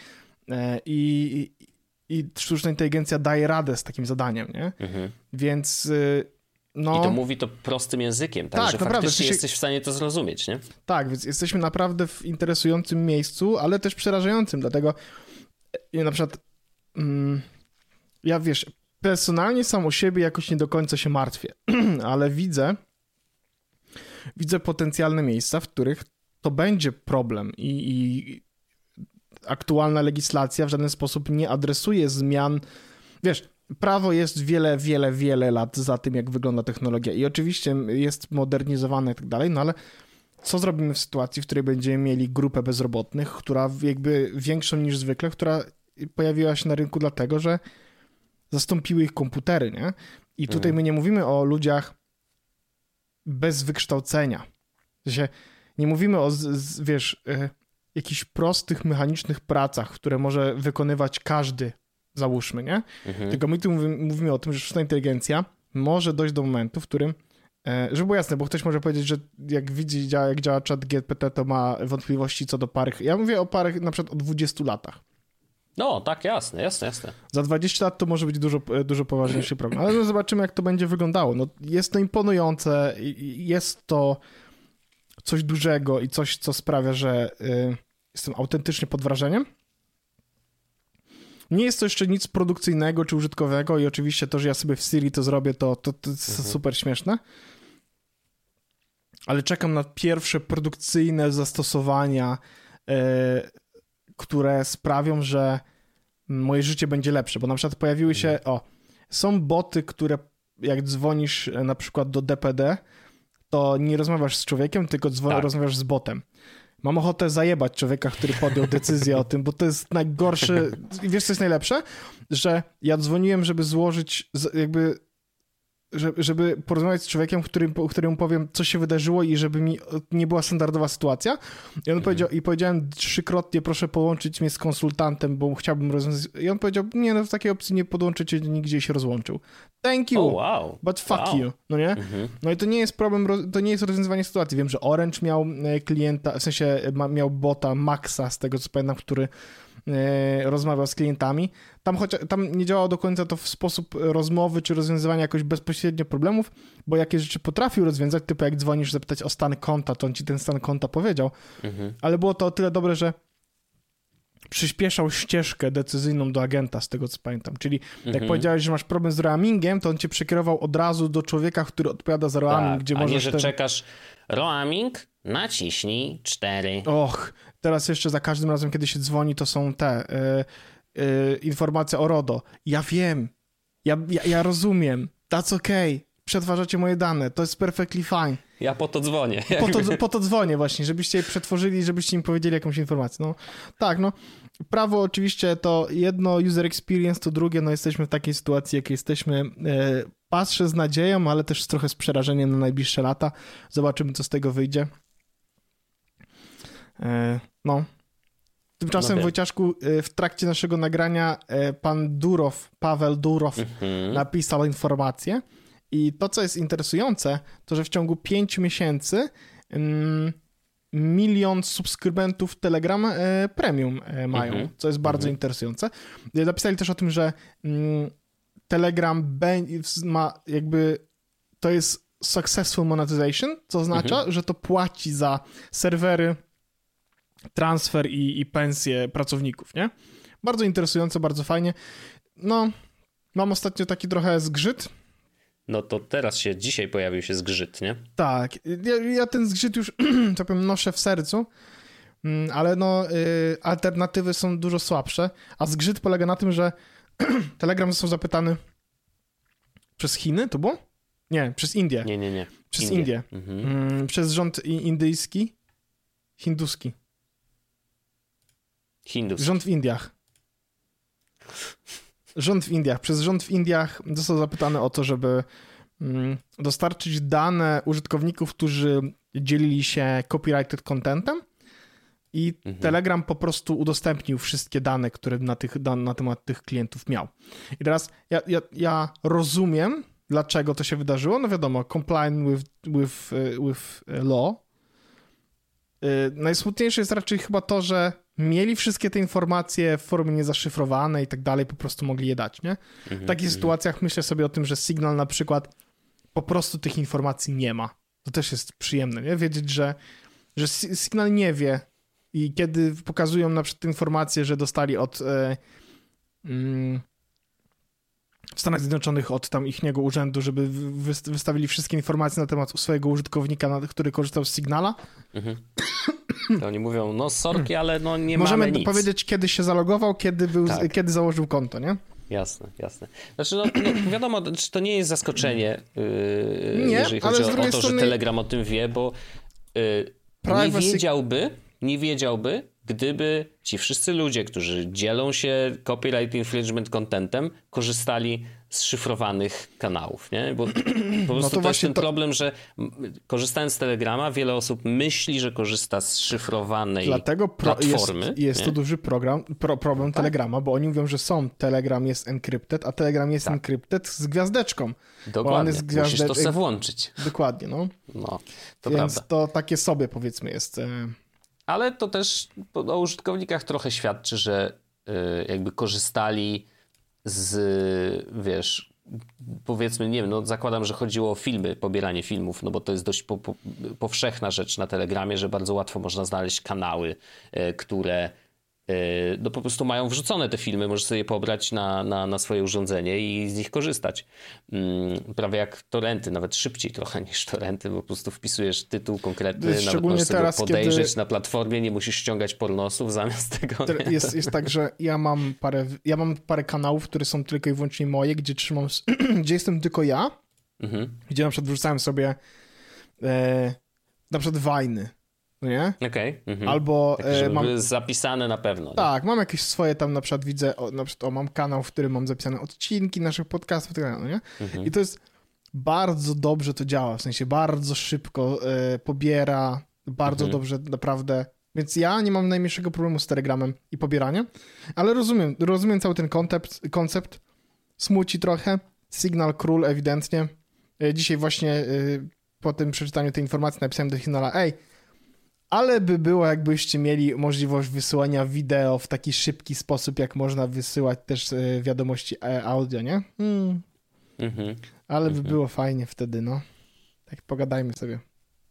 e, i, i, i sztuczna inteligencja daje radę z takim zadaniem, nie? Mhm. Więc y, no... I to mówi to prostym językiem, tak, tak że naprawdę, faktycznie jesteś w stanie to zrozumieć, nie? Tak, więc jesteśmy naprawdę w interesującym miejscu, ale też przerażającym, dlatego e, na przykład Mm, ja wiesz, personalnie sam o siebie jakoś nie do końca się martwię, [CLEARS THROAT] ale widzę, widzę potencjalne miejsca, w których to będzie problem i, i aktualna legislacja w żaden sposób nie adresuje zmian. Wiesz, prawo jest wiele, wiele, wiele lat za tym, jak wygląda technologia i oczywiście jest modernizowane i tak dalej, no ale co zrobimy w sytuacji, w której będziemy mieli grupę bezrobotnych, która jakby większą niż zwykle, która pojawiła się na rynku dlatego, że zastąpiły ich komputery, nie? I tutaj mhm. my nie mówimy o ludziach bez wykształcenia. W nie mówimy o, wiesz, y, jakichś prostych, mechanicznych pracach, które może wykonywać każdy, załóżmy, nie? Mhm. Tylko my tu mówimy, mówimy o tym, że sztuczna inteligencja może dojść do momentu, w którym e, żeby było jasne, bo ktoś może powiedzieć, że jak widzi, jak działa chat GPT, to ma wątpliwości co do parych. Ja mówię o parych na przykład o 20 latach. No, tak, jasne, jasne, jasne. Za 20 lat to może być dużo, dużo poważniejszy problem, ale zobaczymy, jak to będzie wyglądało. No, jest to imponujące, jest to coś dużego i coś, co sprawia, że y, jestem autentycznie pod wrażeniem. Nie jest to jeszcze nic produkcyjnego czy użytkowego i oczywiście to, że ja sobie w Siri to zrobię, to, to, to jest mhm. super śmieszne. Ale czekam na pierwsze produkcyjne zastosowania, e, które sprawią, że moje życie będzie lepsze, bo na przykład pojawiły się, mhm. o, są boty, które jak dzwonisz e, na przykład do DPD, to nie rozmawiasz z człowiekiem, tylko tak. rozmawiasz z botem. Mam ochotę zajebać człowieka, który podjął decyzję o tym, bo to jest najgorsze. [LAUGHS] Wiesz, co jest najlepsze? Że ja dzwoniłem, żeby złożyć, jakby żeby porozmawiać z człowiekiem, którym, któremu powiem, co się wydarzyło i żeby mi nie była standardowa sytuacja. I on mhm. powiedział, i powiedziałem trzykrotnie, proszę połączyć mnie z konsultantem, bo chciałbym rozwiązać. I on powiedział, nie, no w takiej opcji nie podłączycie nigdzie się rozłączył. Thank you, oh, wow. but fuck wow. you, no nie? Mhm. No i to nie jest problem, to nie jest rozwiązywanie sytuacji. Wiem, że Orange miał e, klienta, w sensie miał bota Maxa, z tego co pamiętam, który E, rozmawiał z klientami. Tam, choć, tam nie działało do końca to w sposób rozmowy czy rozwiązywania jakoś bezpośrednio problemów, bo jakieś rzeczy potrafił rozwiązać, typu jak dzwonisz zapytać o stan konta, to on ci ten stan konta powiedział, mhm. ale było to o tyle dobre, że przyspieszał ścieżkę decyzyjną do agenta, z tego co pamiętam. Czyli jak mhm. powiedziałeś, że masz problem z roamingiem, to on cię przekierował od razu do człowieka, który odpowiada za roaming, tak, gdzie a możesz... nie, że ten... czekasz roaming, naciśnij 4. Och, teraz jeszcze za każdym razem, kiedy się dzwoni, to są te y, y, informacje o RODO. Ja wiem, ja, ja, ja rozumiem, that's okay, przetwarzacie moje dane, to jest perfectly fine. Ja po to dzwonię. Po to, po to dzwonię właśnie, żebyście je przetworzyli, żebyście im powiedzieli jakąś informację. No tak, no. Prawo oczywiście to jedno user experience, to drugie, no jesteśmy w takiej sytuacji, jak jesteśmy. E, patrzę z nadzieją, ale też trochę z przerażeniem na najbliższe lata. Zobaczymy, co z tego wyjdzie. No. Tymczasem, no Wojciaszku, e, w trakcie naszego nagrania e, pan Durow, Paweł Durow mhm. napisał informację i to, co jest interesujące, to, że w ciągu pięciu miesięcy mm, milion subskrybentów Telegram Premium mają, mhm. co jest bardzo mhm. interesujące. Napisali też o tym, że mm, Telegram ma jakby to jest successful monetization, co oznacza, mhm. że to płaci za serwery, transfer i, i pensje pracowników, nie? Bardzo interesujące, bardzo fajnie. No, mam ostatnio taki trochę zgrzyt. No to teraz się, dzisiaj pojawił się zgrzyt, nie? Tak, ja, ja ten zgrzyt już, [CLEARS THROAT] tak powiem, noszę w sercu, mm, ale no, y, alternatywy są dużo słabsze, a zgrzyt polega na tym, że [CLEARS THROAT] Telegram został zapytany przez Chiny, to było? Nie, przez Indię. Nie, nie, nie. Przez Indię. Indię. Mhm. Mm, przez rząd indyjski, hinduski. Hindus. Rząd w Indiach. Rząd w Indiach. Przez rząd w Indiach został zapytany o to, żeby mm, dostarczyć dane użytkowników, którzy dzielili się copyrighted contentem i mhm. Telegram po prostu udostępnił wszystkie dane, które na, tych, na temat tych klientów miał. I teraz ja, ja, ja rozumiem, dlaczego to się wydarzyło. No wiadomo, complying with, with, with law. Y, najsmutniejsze jest raczej chyba to, że mieli wszystkie te informacje w formie niezaszyfrowanej i tak dalej, po prostu mogli je dać, nie? w mhm, takich mhm. sytuacjach myślę sobie o tym, że Signal na przykład po prostu tych informacji nie ma. To też jest przyjemne, nie? Wiedzieć, że, że Signal nie wie i kiedy pokazują na przykład informacje, że dostali od e, mm, w Stanach Zjednoczonych od tam ichniego urzędu, żeby wystawili wszystkie informacje na temat swojego użytkownika, który korzystał z Signala. Mhm. [COUGHS] To oni mówią, no sorki, ale no nie Możemy mamy nic. powiedzieć, kiedy się zalogował, kiedy, był, tak. kiedy założył konto, nie? Jasne, jasne. Znaczy, no, no wiadomo, to nie jest zaskoczenie, yy, nie, jeżeli chodzi o, o to, strony... że Telegram o tym wie, bo yy, nie wiedziałby, nie wiedziałby, gdyby ci wszyscy ludzie, którzy dzielą się copyright infringement contentem, korzystali z szyfrowanych kanałów, nie? Bo [CLEARS THROAT] po prostu no to, to jest ten to... problem, że korzystając z Telegrama, wiele osób myśli, że korzysta z szyfrowanej Dlatego pro... platformy. Jest, jest to duży program, pro, problem tak. Telegrama, bo oni mówią, że są, Telegram jest encrypted, a Telegram jest tak. encrypted z gwiazdeczką. Dokładnie, jest gwiazde... musisz to sobie włączyć. Dokładnie, no. No, to Więc prawda. to takie sobie powiedzmy jest... E, ale to też o użytkownikach trochę świadczy, że jakby korzystali z, wiesz, powiedzmy, nie wiem, no zakładam, że chodziło o filmy, pobieranie filmów, no bo to jest dość po, po, powszechna rzecz na Telegramie, że bardzo łatwo można znaleźć kanały, które E, no po prostu mają wrzucone te filmy, możesz sobie je pobrać na, na, na swoje urządzenie i z nich korzystać. Mm, prawie jak torenty, nawet szybciej trochę [LAUGHS] niż torenty, bo po prostu wpisujesz tytuł konkretny, nawet możesz sobie teraz, podejrzeć kiedy... na platformie, nie musisz ściągać pornosów zamiast tego. Jest, jest tak, że ja mam parę, ja mam parę kanałów, które są tylko i wyłącznie moje, gdzie trzymam, [CLEARS THROAT] gdzie jestem tylko ja, mhm. gdzie na przykład wrzucałem sobie e, na przykład wajny no nie? Okej. Okay. Mhm. Albo tak, mam... zapisane na pewno. Tak, nie? mam jakieś swoje tam na przykład widzę, o, na przykład o, mam kanał, w którym mam zapisane odcinki naszych podcastów, tak no nie? Mhm. I to jest bardzo dobrze to działa, w sensie bardzo szybko e, pobiera, bardzo mhm. dobrze naprawdę. Więc ja nie mam najmniejszego problemu z Telegramem i pobieraniem, ale rozumiem, rozumiem cały ten koncept, koncept. Smuci trochę. Signal Król ewidentnie. E, dzisiaj właśnie e, po tym przeczytaniu tej informacji napisałem do Signala, ej, ale by było, jakbyście mieli możliwość wysyłania wideo w taki szybki sposób, jak można wysyłać też e, wiadomości e, audio, nie? Hmm. Mhm. Ale by mhm. było fajnie wtedy, no. Tak pogadajmy sobie.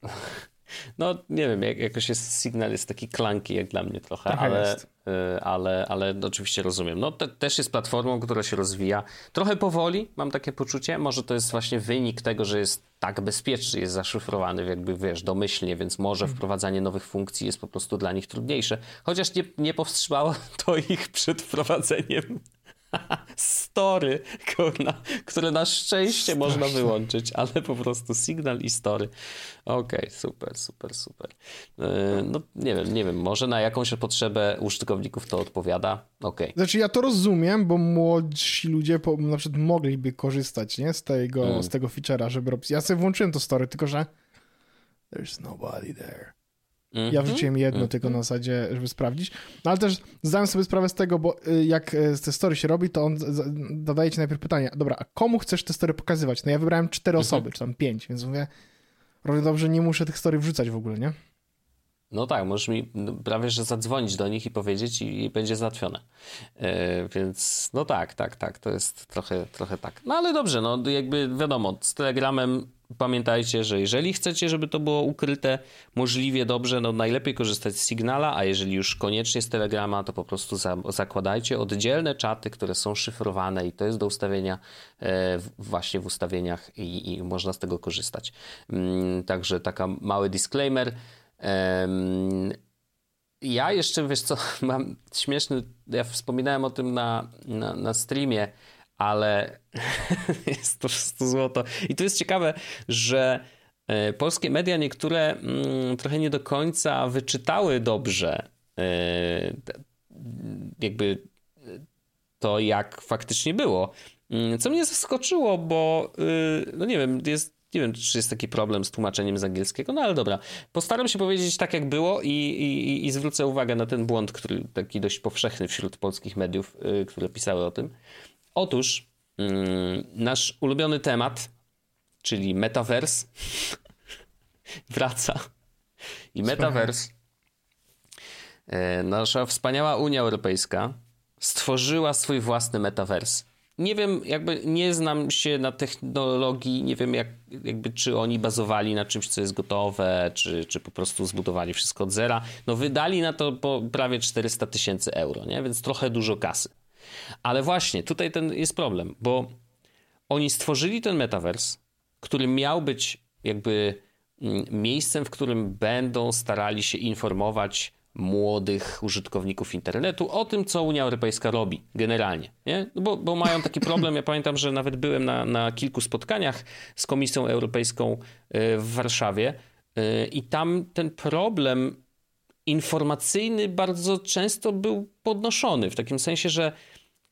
[LAUGHS] No, nie wiem, jak, jakoś jest sygnał jest taki klanki jak dla mnie trochę, trochę ale, y, ale, ale oczywiście rozumiem. No, te, też jest platformą, która się rozwija trochę powoli, mam takie poczucie. Może to jest właśnie wynik tego, że jest tak bezpieczny, jest zaszyfrowany jakby, wiesz, domyślnie, więc może mhm. wprowadzanie nowych funkcji jest po prostu dla nich trudniejsze. Chociaż nie, nie powstrzymało [LAUGHS] to ich przed wprowadzeniem story, kurna, które na szczęście Straszne. można wyłączyć, ale po prostu Signal i story. Okej, okay, super, super, super. E, no nie wiem, nie wiem, może na jakąś potrzebę użytkowników to odpowiada. Okej. Okay. Znaczy ja to rozumiem, bo młodsi ludzie po, na przykład mogliby korzystać, nie, z tego, mm. z tego feature'a, żeby robić. Ja sobie włączyłem to story, tylko że there's nobody there. Ja mhm. wrzuciłem jedno -hmm. tylko na zasadzie, żeby sprawdzić. No ale też zdałem sobie sprawę z tego, bo y, jak y, te story się robi, to on zadaje ci najpierw pytanie, dobra, a komu chcesz te story pokazywać? No ja wybrałem cztery -hmm. osoby, czy tam pięć, więc mówię, robię dobrze, nie muszę tych story wrzucać w ogóle, nie? No tak, możesz mi prawie że zadzwonić do nich i powiedzieć i, i będzie załatwione. Yy, więc no tak, tak, tak, to jest trochę, trochę tak. No ale dobrze, no jakby wiadomo, z Telegramem pamiętajcie, że jeżeli chcecie, żeby to było ukryte możliwie dobrze, no najlepiej korzystać z Signala, a jeżeli już koniecznie z Telegrama, to po prostu za, zakładajcie oddzielne czaty, które są szyfrowane i to jest do ustawienia e, właśnie w ustawieniach i, i, można z tego korzystać. Mm, także taka mały disclaimer. Ja jeszcze, wiesz co, [LAUGHS] mam śmieszny, ja wspominałem o tym na, na, na streamie, ale [LAUGHS] jest to wszystko złoto. I to jest ciekawe, że e, polskie media niektóre mm, trochę nie do końca wyczytały dobrze e, jakby to, jak faktycznie było. Mm, co mnie zaskoczyło, bo y, no nie wiem, jest nie wiem, czy jest taki problem z tłumaczeniem z angielskiego, no ale dobra. Postaram się powiedzieć tak, jak było i, i, i zwrócę uwagę na ten błąd, który taki dość powszechny wśród polskich mediów, yy, które pisały o tym. Otóż yy, nasz ulubiony temat, czyli metavers, [LAUGHS] wraca. I metavers, yy, nasza wspaniała Unia Europejska stworzyła swój własny metavers nie wiem, jakby nie znam się na technologii, nie wiem jak, jakby czy oni bazowali na czymś, co jest gotowe, czy, czy po prostu zbudowali wszystko od zera. No wydali na to po prawie 400 tysięcy euro, nie? Więc trochę dużo kasy. Ale właśnie, tutaj ten jest problem, bo oni stworzyli ten metavers, który miał być jakby mm, miejscem, w którym będą starali się informować młodych użytkowników internetu o tym, co Unia Europejska robi generalnie. Nie? No bo, bo mają taki problem. Ja pamiętam, że nawet byłem na, na kilku spotkaniach z Komisją Europejską e, w Warszawie e, i tam ten problem informacyjny bardzo często był podnoszony, w takim sensie, że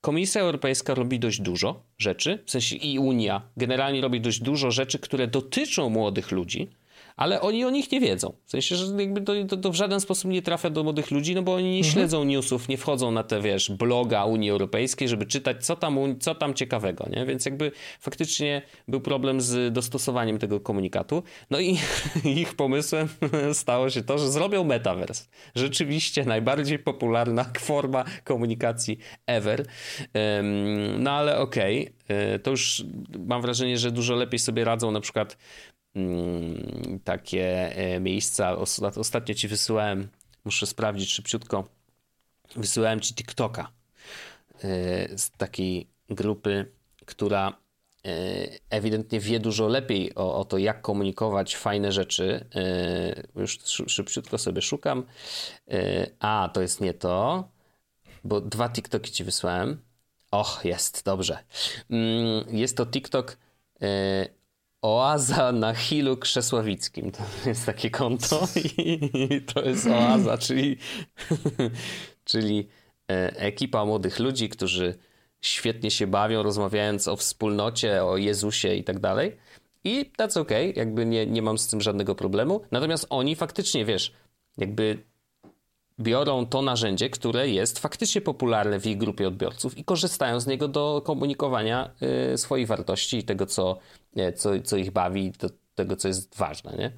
Komisja Europejska robi dość dużo rzeczy, w sensie i Unia generalnie robi dość dużo rzeczy, które dotyczą młodych ludzi, ale oni o nich nie wiedzą. W sensie, że jakby to, to, to w żaden sposób nie trafia do młodych ludzi, no bo oni nie mhm. śledzą newsów, nie wchodzą na te, wiesz, bloga Unii Europejskiej, żeby czytać, co tam, co tam ciekawego, nie? Więc jakby faktycznie był problem z dostosowaniem tego komunikatu. No i [LAUGHS] ich pomysłem [LAUGHS] stało się to, że zrobią metaverse. Rzeczywiście najbardziej popularna [LAUGHS] forma komunikacji ever. No ale okej, okay. to już mam wrażenie, że dużo lepiej sobie radzą na przykład takie e, miejsca. Ostatnio ci wysyłałem, muszę sprawdzić szybciutko, wysyłałem ci TikToka e, z takiej grupy, która e, ewidentnie wie dużo lepiej o, o to, jak komunikować fajne rzeczy. Już szybciutko sobie szukam. A, to jest nie to, bo dwa TikToki ci wysłałem. Och, jest, dobrze. Mm, jest to TikTok Oaza na Hilu Krzesławickim. To jest takie konto i to jest oaza, czyli, [LAUGHS] czyli e, ekipa młodych ludzi, którzy świetnie się bawią, rozmawiając o wspólnocie, o Jezusie i tak dalej. I that's okay, jakby nie, nie mam z tym żadnego problemu. Natomiast oni faktycznie, wiesz, jakby biorą to narzędzie, które jest faktycznie popularne w ich grupie odbiorców i korzystają z niego do komunikowania y, swoich wartości i tego, co, co, co ich bawi, do tego, co jest ważne. Nie?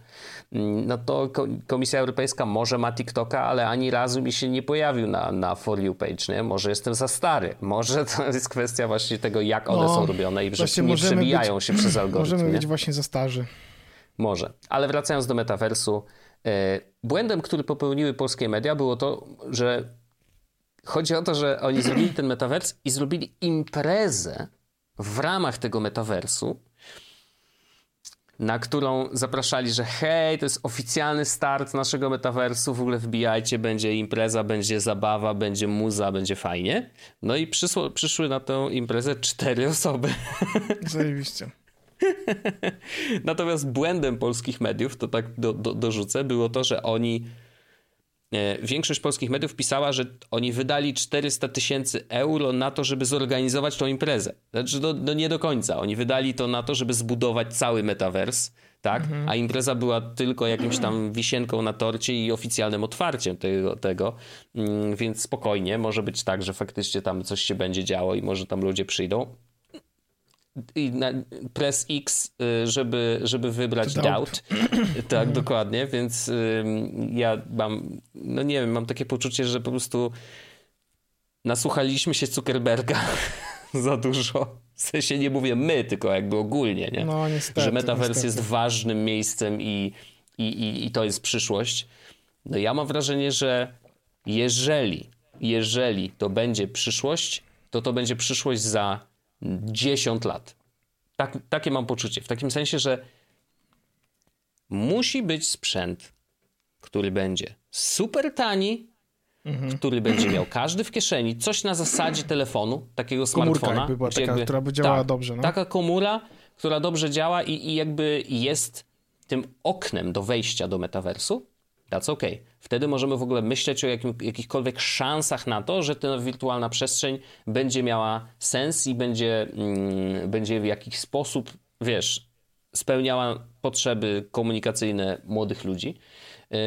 Mm, no to Komisja Europejska może ma TikToka, ale ani razu mi się nie pojawił na, na For You page. Nie? Może jestem za stary. Może to jest kwestia właśnie tego, jak one no, są robione i że nie przebijają być, się przez algorytm. Możemy nie? być właśnie za starzy. Może. Ale wracając do metaversu, błędem, który popełniły polskie media, było to, że chodzi o to, że oni zrobili ten metavers i zrobili imprezę w ramach tego metaversu, na którą zapraszali, że hej, to jest oficjalny start naszego metaversu, w ogóle wbijajcie, będzie impreza, będzie zabawa, będzie muza, będzie fajnie. No i przyszło, przyszły na tę imprezę cztery osoby. Zajebiście. [LAUGHS] Natomiast błędem polskich mediów, to tak do, do, dorzucę, było to, że oni. E, większość polskich mediów pisała, że oni wydali 400 tysięcy euro na to, żeby zorganizować tą imprezę. Znaczy, no, no nie do końca. Oni wydali to na to, żeby zbudować cały metavers, tak? Mhm. A impreza była tylko jakimś tam wisienką na torcie i oficjalnym otwarciem tego, tego. Mm, więc spokojnie, może być tak, że faktycznie tam coś się będzie działo i może tam ludzie przyjdą press X, y, żeby, żeby wybrać doubt. doubt. [CLEARS THROAT] Tak, dokładnie, więc ja mam, no nie wiem, mam takie poczucie, że po prostu nasłuchaliśmy się Zuckerberga [LAUGHS] za dużo. W sensie nie mówię my, tylko jakby ogólnie, nie? No, niestety, że niestety. jest ważnym miejscem i, i, i, i to jest przyszłość. No ja mam wrażenie, że jeżeli, jeżeli to będzie przyszłość, to to będzie przyszłość za 10 lat. Tak, takie mam poczucie. W takim sensie, że musi być sprzęt, który będzie super tani, mhm. który będzie miał każdy w kieszeni, coś na zasadzie telefonu, takiego Komórka smartfona. Jakby była taka, jakby, która by działała tak, dobrze. No? Taka komura, która dobrze działa i, i jakby jest tym oknem do wejścia do metaversu. That's ok. Wtedy możemy w ogóle myśleć o jakim, jakichkolwiek szansach na to, że ta wirtualna przestrzeń będzie miała sens i będzie, mm, będzie w jakiś sposób, wiesz, spełniała potrzeby komunikacyjne młodych ludzi. Yy,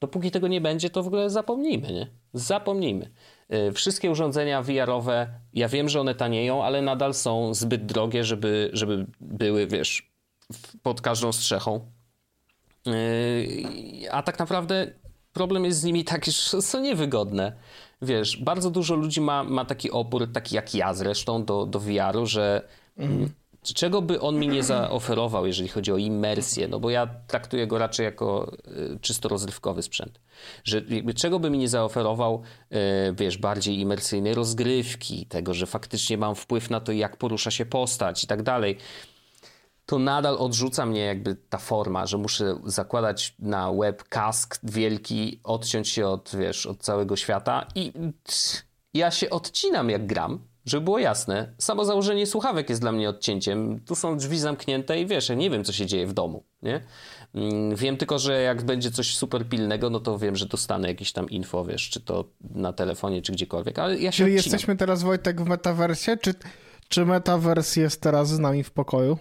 dopóki tego nie będzie, to w ogóle zapomnijmy, nie? Zapomnijmy. Yy, wszystkie urządzenia VR-owe, ja wiem, że one tanieją, ale nadal są zbyt drogie, żeby, żeby były, wiesz, pod każdą strzechą. Yy, a tak naprawdę problem jest z nimi taki, że są niewygodne. Wiesz, bardzo dużo ludzi ma, ma taki opór, taki jak ja zresztą, do, do VR-u, że mm. czego by on mi nie zaoferował, jeżeli chodzi o imersję, no bo ja traktuję go raczej jako y, czysto rozrywkowy sprzęt. Że jakby czego by mi nie zaoferował, y, wiesz, bardziej imersyjnej rozgrywki, tego, że faktycznie mam wpływ na to, jak porusza się postać i tak dalej to nadal odrzuca mnie jakby ta forma, że muszę zakładać na web kask wielki, odciąć się od, wiesz, od całego świata i ja się odcinam jak gram, żeby było jasne. Samo założenie słuchawek jest dla mnie odcięciem. Tu są drzwi zamknięte i wiesz, ja nie wiem, co się dzieje w domu, nie? Mm, wiem tylko, że jak będzie coś super pilnego, no to wiem, że dostanę jakieś tam info, wiesz, czy to na telefonie, czy gdziekolwiek, ale ja się Czyli odcinam. jesteśmy teraz, Wojtek, w metaversie, czy, czy metavers jest teraz z nami w pokoju?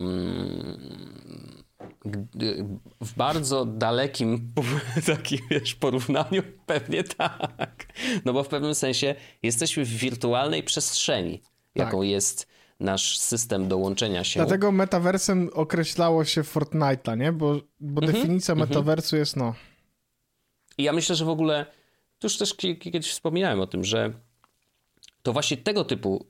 Mm, w bardzo dalekim [LAUGHS] takim, wiesz, porównaniu [LAUGHS] pewnie tak. No bo w pewnym sensie jesteśmy w wirtualnej przestrzeni, jaką tak. jest nasz system dołączenia się. Dlatego metaversem określało się Fortnite'a, nie? Bo, bo mhm, definicja mhm. metaversu jest no. I ja myślę, że w ogóle, tu już też kiedyś wspominałem o tym, że to właśnie tego typu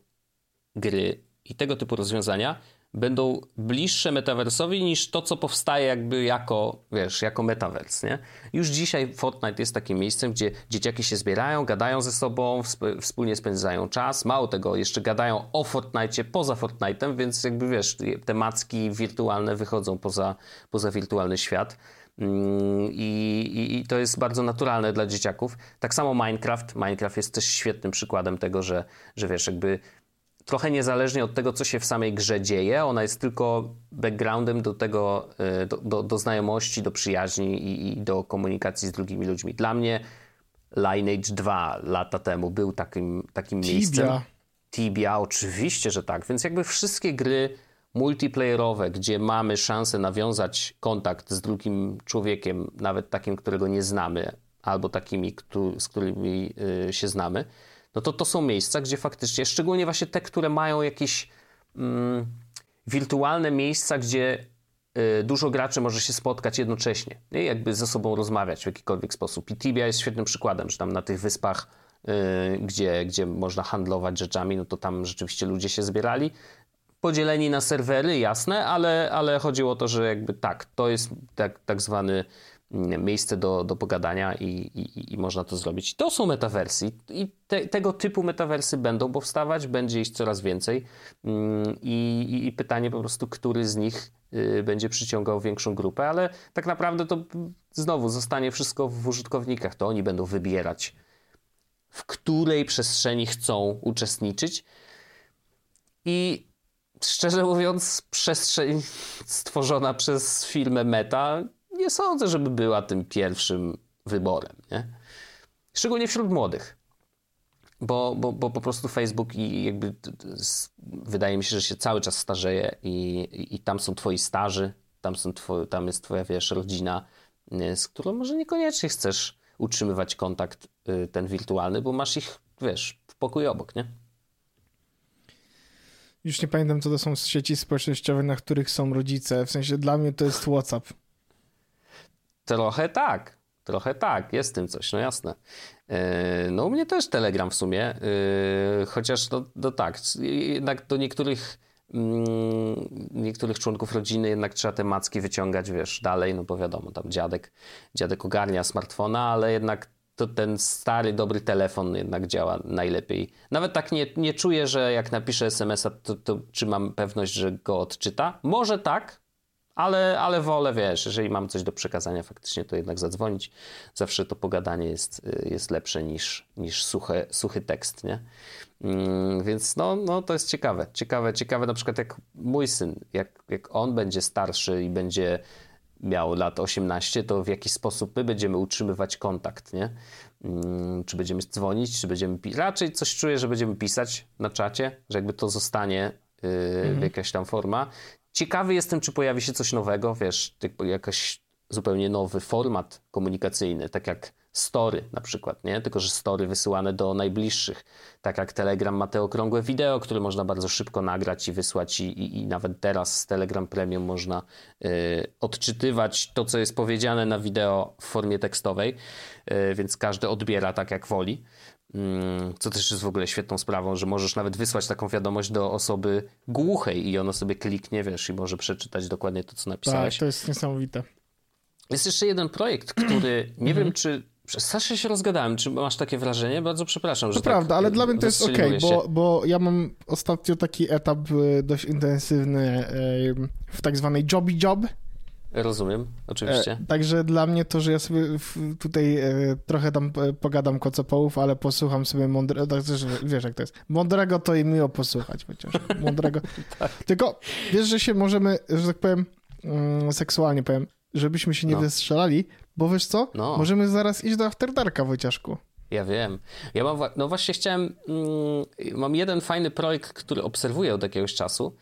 gry i tego typu rozwiązania będą bliższe metaversowi niż to, co powstaje jakby jako, wiesz, jako metavers, nie? Już dzisiaj Fortnite jest takim miejscem, gdzie dzieciaki się zbierają, gadają ze sobą, wspólnie spędzają czas. Mało tego, jeszcze gadają o Fortnite poza Fortnite'em, więc jakby, wiesz, te macki wirtualne wychodzą poza, poza wirtualny świat. Mm, I, i, I, to jest bardzo naturalne dla dzieciaków. Tak samo Minecraft. Minecraft jest też świetnym przykładem tego, że, że wiesz, jakby trochę niezależnie od tego, co się w samej grze dzieje. Ona jest tylko backgroundem do tego, e, do, do, do znajomości, do przyjaźni i, i, do komunikacji z drugimi ludźmi. Dla mnie Lineage 2 lata temu był takim, takim Tibia. miejscem. Tibia, oczywiście, że tak. Więc jakby wszystkie gry multiplayerowe, gdzie mamy szansę nawiązać kontakt z drugim człowiekiem, nawet takim, którego nie znamy, albo takimi, z którymi e, się znamy, no to to są miejsca, gdzie faktycznie, szczególnie właśnie te, które mają jakieś mm, wirtualne miejsca, gdzie y, dużo graczy może się spotkać jednocześnie i jakby ze sobą rozmawiać w jakikolwiek sposób. I Tibia jest świetnym przykładem, że tam na tych wyspach, y, gdzie, gdzie można handlować rzeczami, no to tam rzeczywiście ludzie się zbierali. Podzieleni na serwery, jasne, ale, ale chodziło o to, że jakby tak, to jest tak, tak zwany miejsce do, do pogadania i, i, i można to zrobić. To są metawersy i te, tego typu metawersy będą powstawać, będzie ich coraz więcej mm, I, i pytanie po prostu, który z nich y, będzie przyciągał większą grupę, ale tak naprawdę to znowu zostanie wszystko w użytkownikach, to oni będą wybierać w której przestrzeni chcą uczestniczyć i szczerze mówiąc przestrzeń stworzona przez firmę Meta nie sądzę, żeby była tym pierwszym wyborem. Nie? Szczególnie wśród młodych. Bo, bo, bo po prostu Facebook i jakby wydaje mi się, że się cały czas starzeje i, i, tam są twoi starzy, tam, są twoi, tam jest twoja, wiesz, rodzina, z którą może niekoniecznie chcesz utrzymywać kontakt y, ten wirtualny, bo masz ich, wiesz, w pokoju obok, nie? Już nie pamiętam, co to są sieci społecznościowe, na których są rodzice. W sensie dla mnie to jest WhatsApp. Trochę tak, trochę tak, jest w tym coś, no jasne. E, no u mnie też Telegram w sumie, e, chociaż no, no tak, jednak do niektórych mm, niektórych członków rodziny jednak trzeba te macki wyciągać, wiesz, dalej, no bo wiadomo, tam dziadek, dziadek ogarnia smartfona, ale jednak to ten stary, dobry telefon jednak działa najlepiej. Nawet tak nie, nie czuję, że jak napiszę SMS-a, to, to czy mam pewność, że go odczyta? Może tak, ale, ale wolę, wiesz, jeżeli mam coś do przekazania faktycznie, to jednak zadzwonić. Zawsze to pogadanie jest, jest lepsze niż, niż suche, suchy tekst, nie? Mm, więc no, no, to jest ciekawe. Ciekawe, ciekawe na przykład jak mój syn, jak, jak on będzie starszy i będzie miał lat 18, to w jaki sposób my będziemy utrzymywać kontakt, nie? Mm, czy będziemy dzwonić, czy będziemy. Raczej coś czuję, że będziemy pisać na czacie, że jakby to zostanie yy, jakaś tam forma. Ciekawy jestem, czy pojawi się coś nowego, wiesz, jakiś zupełnie nowy format komunikacyjny, tak jak story na przykład, nie? Tylko, że story wysyłane do najbliższych. Tak jak Telegram ma te okrągłe wideo, które można bardzo szybko nagrać i wysłać i, i, i nawet teraz z Telegram Premium można y, odczytywać to, co jest powiedziane na wideo w formie tekstowej, y, więc każdy odbiera tak, jak woli. Mm, co też jest w ogóle świetną sprawą, że możesz nawet wysłać taką wiadomość do osoby głuchej i ona sobie kliknie, wiesz, i może przeczytać dokładnie to, co napisałeś. Tak, to jest niesamowite. Jest jeszcze jeden projekt, który [CLEARS THROAT] nie wiem, czy Strasznie się rozgadałem. Czy masz takie wrażenie? Bardzo przepraszam, że To tak prawda, ale dla mnie to jest ok, bo, bo ja mam ostatnio taki etap e, dość intensywny e, w tak zwanej jobby job. Rozumiem, oczywiście. E, także dla mnie to, że ja sobie tutaj e, trochę tam e, pogadam kocopołów, ale posłucham sobie mądrego, tak, wiesz jak to jest, mądrego to i miło posłuchać chociaż, mądrego. [LAUGHS] tak. Tylko wiesz, że się możemy, że tak powiem, mm, seksualnie powiem, żebyśmy się nie no. wystrzelali, bo wiesz co, no. możemy zaraz iść do After Darka, Wojciaszku. Ja wiem. Ja mam, no właśnie chciałem, mm, mam jeden fajny projekt, który obserwuję od jakiegoś czasu,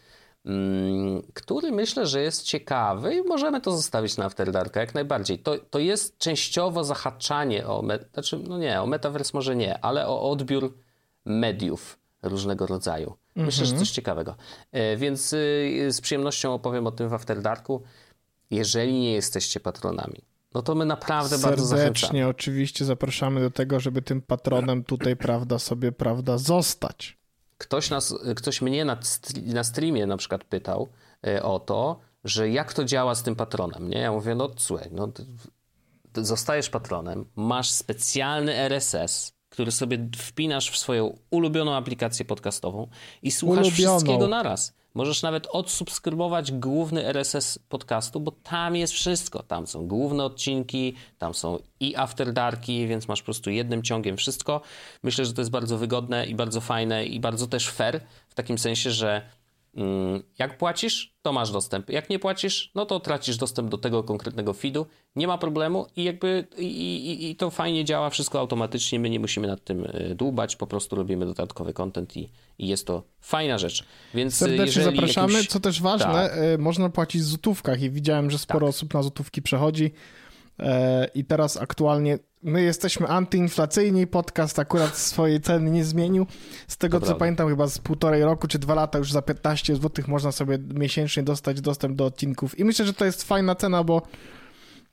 który myślę, że jest ciekawy i możemy to zostawić na After Darka jak najbardziej. To, to jest częściowo zahaczanie o, znaczy, no nie, o metaverse może nie, ale o odbiór mediów różnego rodzaju. Myślę, że mhm. coś ciekawego. E, więc y, z przyjemnością opowiem o tym w After Darku, jeżeli nie jesteście patronami. No to my naprawdę Serdecznie, bardzo zachęcamy. oczywiście zapraszamy do tego, żeby tym patronem tutaj, prawda, sobie, prawda, zostać. Ktoś, nas, ktoś mnie na, na streamie na przykład pytał e, o to, że jak to działa z tym patronem, nie? Ja mówię, no słuchaj, no, zostajesz patronem, masz specjalny RSS, który sobie wpinasz w swoją ulubioną aplikację podcastową i słuchasz ulubioną. wszystkiego naraz. Możesz nawet odsubskrybować główny RSS podcastu, bo tam jest wszystko. Tam są główne odcinki, tam są i after darki, więc masz po prostu jednym ciągiem wszystko. Myślę, że to jest bardzo wygodne i bardzo fajne i bardzo też fair w takim sensie, że jak płacisz, to masz dostęp. Jak nie płacisz, no to tracisz dostęp do tego konkretnego feedu. Nie ma problemu i jakby i, i, i to fajnie działa, wszystko automatycznie. My nie musimy nad tym e, dłubać, po prostu robimy dodatkowy content i, i jest to fajna rzecz. Więc e, Serdecznie zapraszamy. Jakimś... Co też ważne, tak. E, można płacić w złotówkach i widziałem, że sporo tak. osób na złotówki przechodzi. I teraz aktualnie my jesteśmy antyinflacyjni, podcast akurat swojej ceny nie zmienił. Z tego, to co pamiętam, chyba z półtorej roku czy dwa lata już za 15 zł można sobie miesięcznie dostać dostęp do odcinków. I myślę, że to jest fajna cena, bo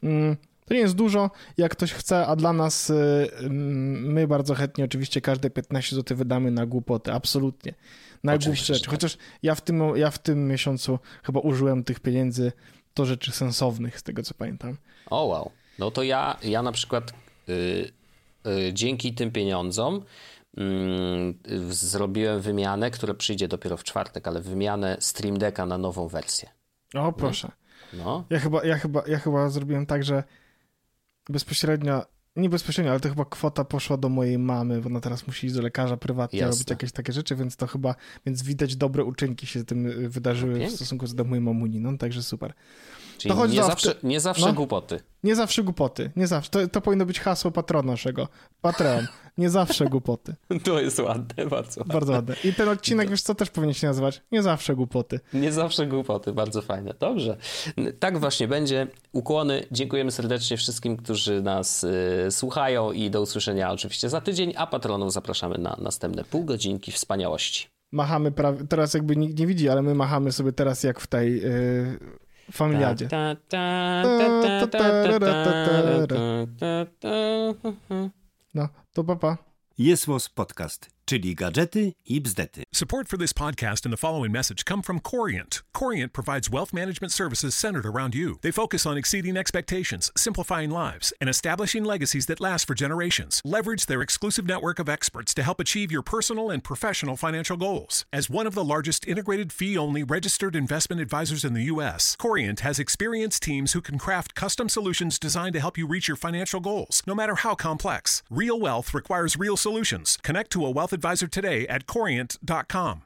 mm, to nie jest dużo, jak ktoś chce, a dla nas y, mm, my bardzo chętnie oczywiście każde 15 zł wydamy na głupoty, absolutnie. Na głupsze rzeczy. Tak. Chociaż ja w, tym, ja w tym miesiącu chyba użyłem tych pieniędzy do rzeczy sensownych, z tego co pamiętam. O wow. No to ja, ja na przykład dzięki tym pieniądzom mm, zrobiłem wymianę, która przyjdzie dopiero w czwartek, ale wymianę Stream Decka na nową wersję. O, proszę. No. Ja, chyba, ja, chyba, ja chyba zrobiłem tak, że bezpośrednio, nie bezpośrednio, ale to chyba kwota poszła do mojej mamy, bo ona teraz musi iść do lekarza prywatnie Jasne. robić jakieś takie rzeczy, więc to chyba, więc widać dobre uczynki się tym y, wydarzyły no, w stosunku do mojej mamuni, no także super. Czyli to nie, zawsze, nie zawsze no, głupoty. Nie zawsze głupoty. Nie zawsze. To, to powinno być hasło patrona naszego. Patreon. Nie zawsze głupoty. [LAUGHS] To jest ładne, bardzo ładne. Bardzo ładne. I ten odcinek, wiesz co, też powinien się nazywać Nie zawsze głupoty. Nie zawsze głupoty, bardzo fajne. Dobrze. Tak właśnie będzie. Ukłony. Dziękujemy serdecznie wszystkim, którzy nas y, słuchają i do usłyszenia oczywiście za tydzień, a patronów zapraszamy na następne pół godzinki wspaniałości. Machamy prawie, teraz jakby nikt nie widzi, ale my machamy sobie teraz jak w tej... Yy Familiadzie. No, to papa. Jest podcast. Czyli gadżety i bzdety. Support for this podcast and the following message come from Corient. Corient provides wealth management services centered around you. They focus on exceeding expectations, simplifying lives, and establishing legacies that last for generations. Leverage their exclusive network of experts to help achieve your personal and professional financial goals. As one of the largest integrated fee-only registered investment advisors in the U.S., Corient has experienced teams who can craft custom solutions designed to help you reach your financial goals, no matter how complex. Real wealth requires real solutions. Connect to a wealth advisor today at corient.com.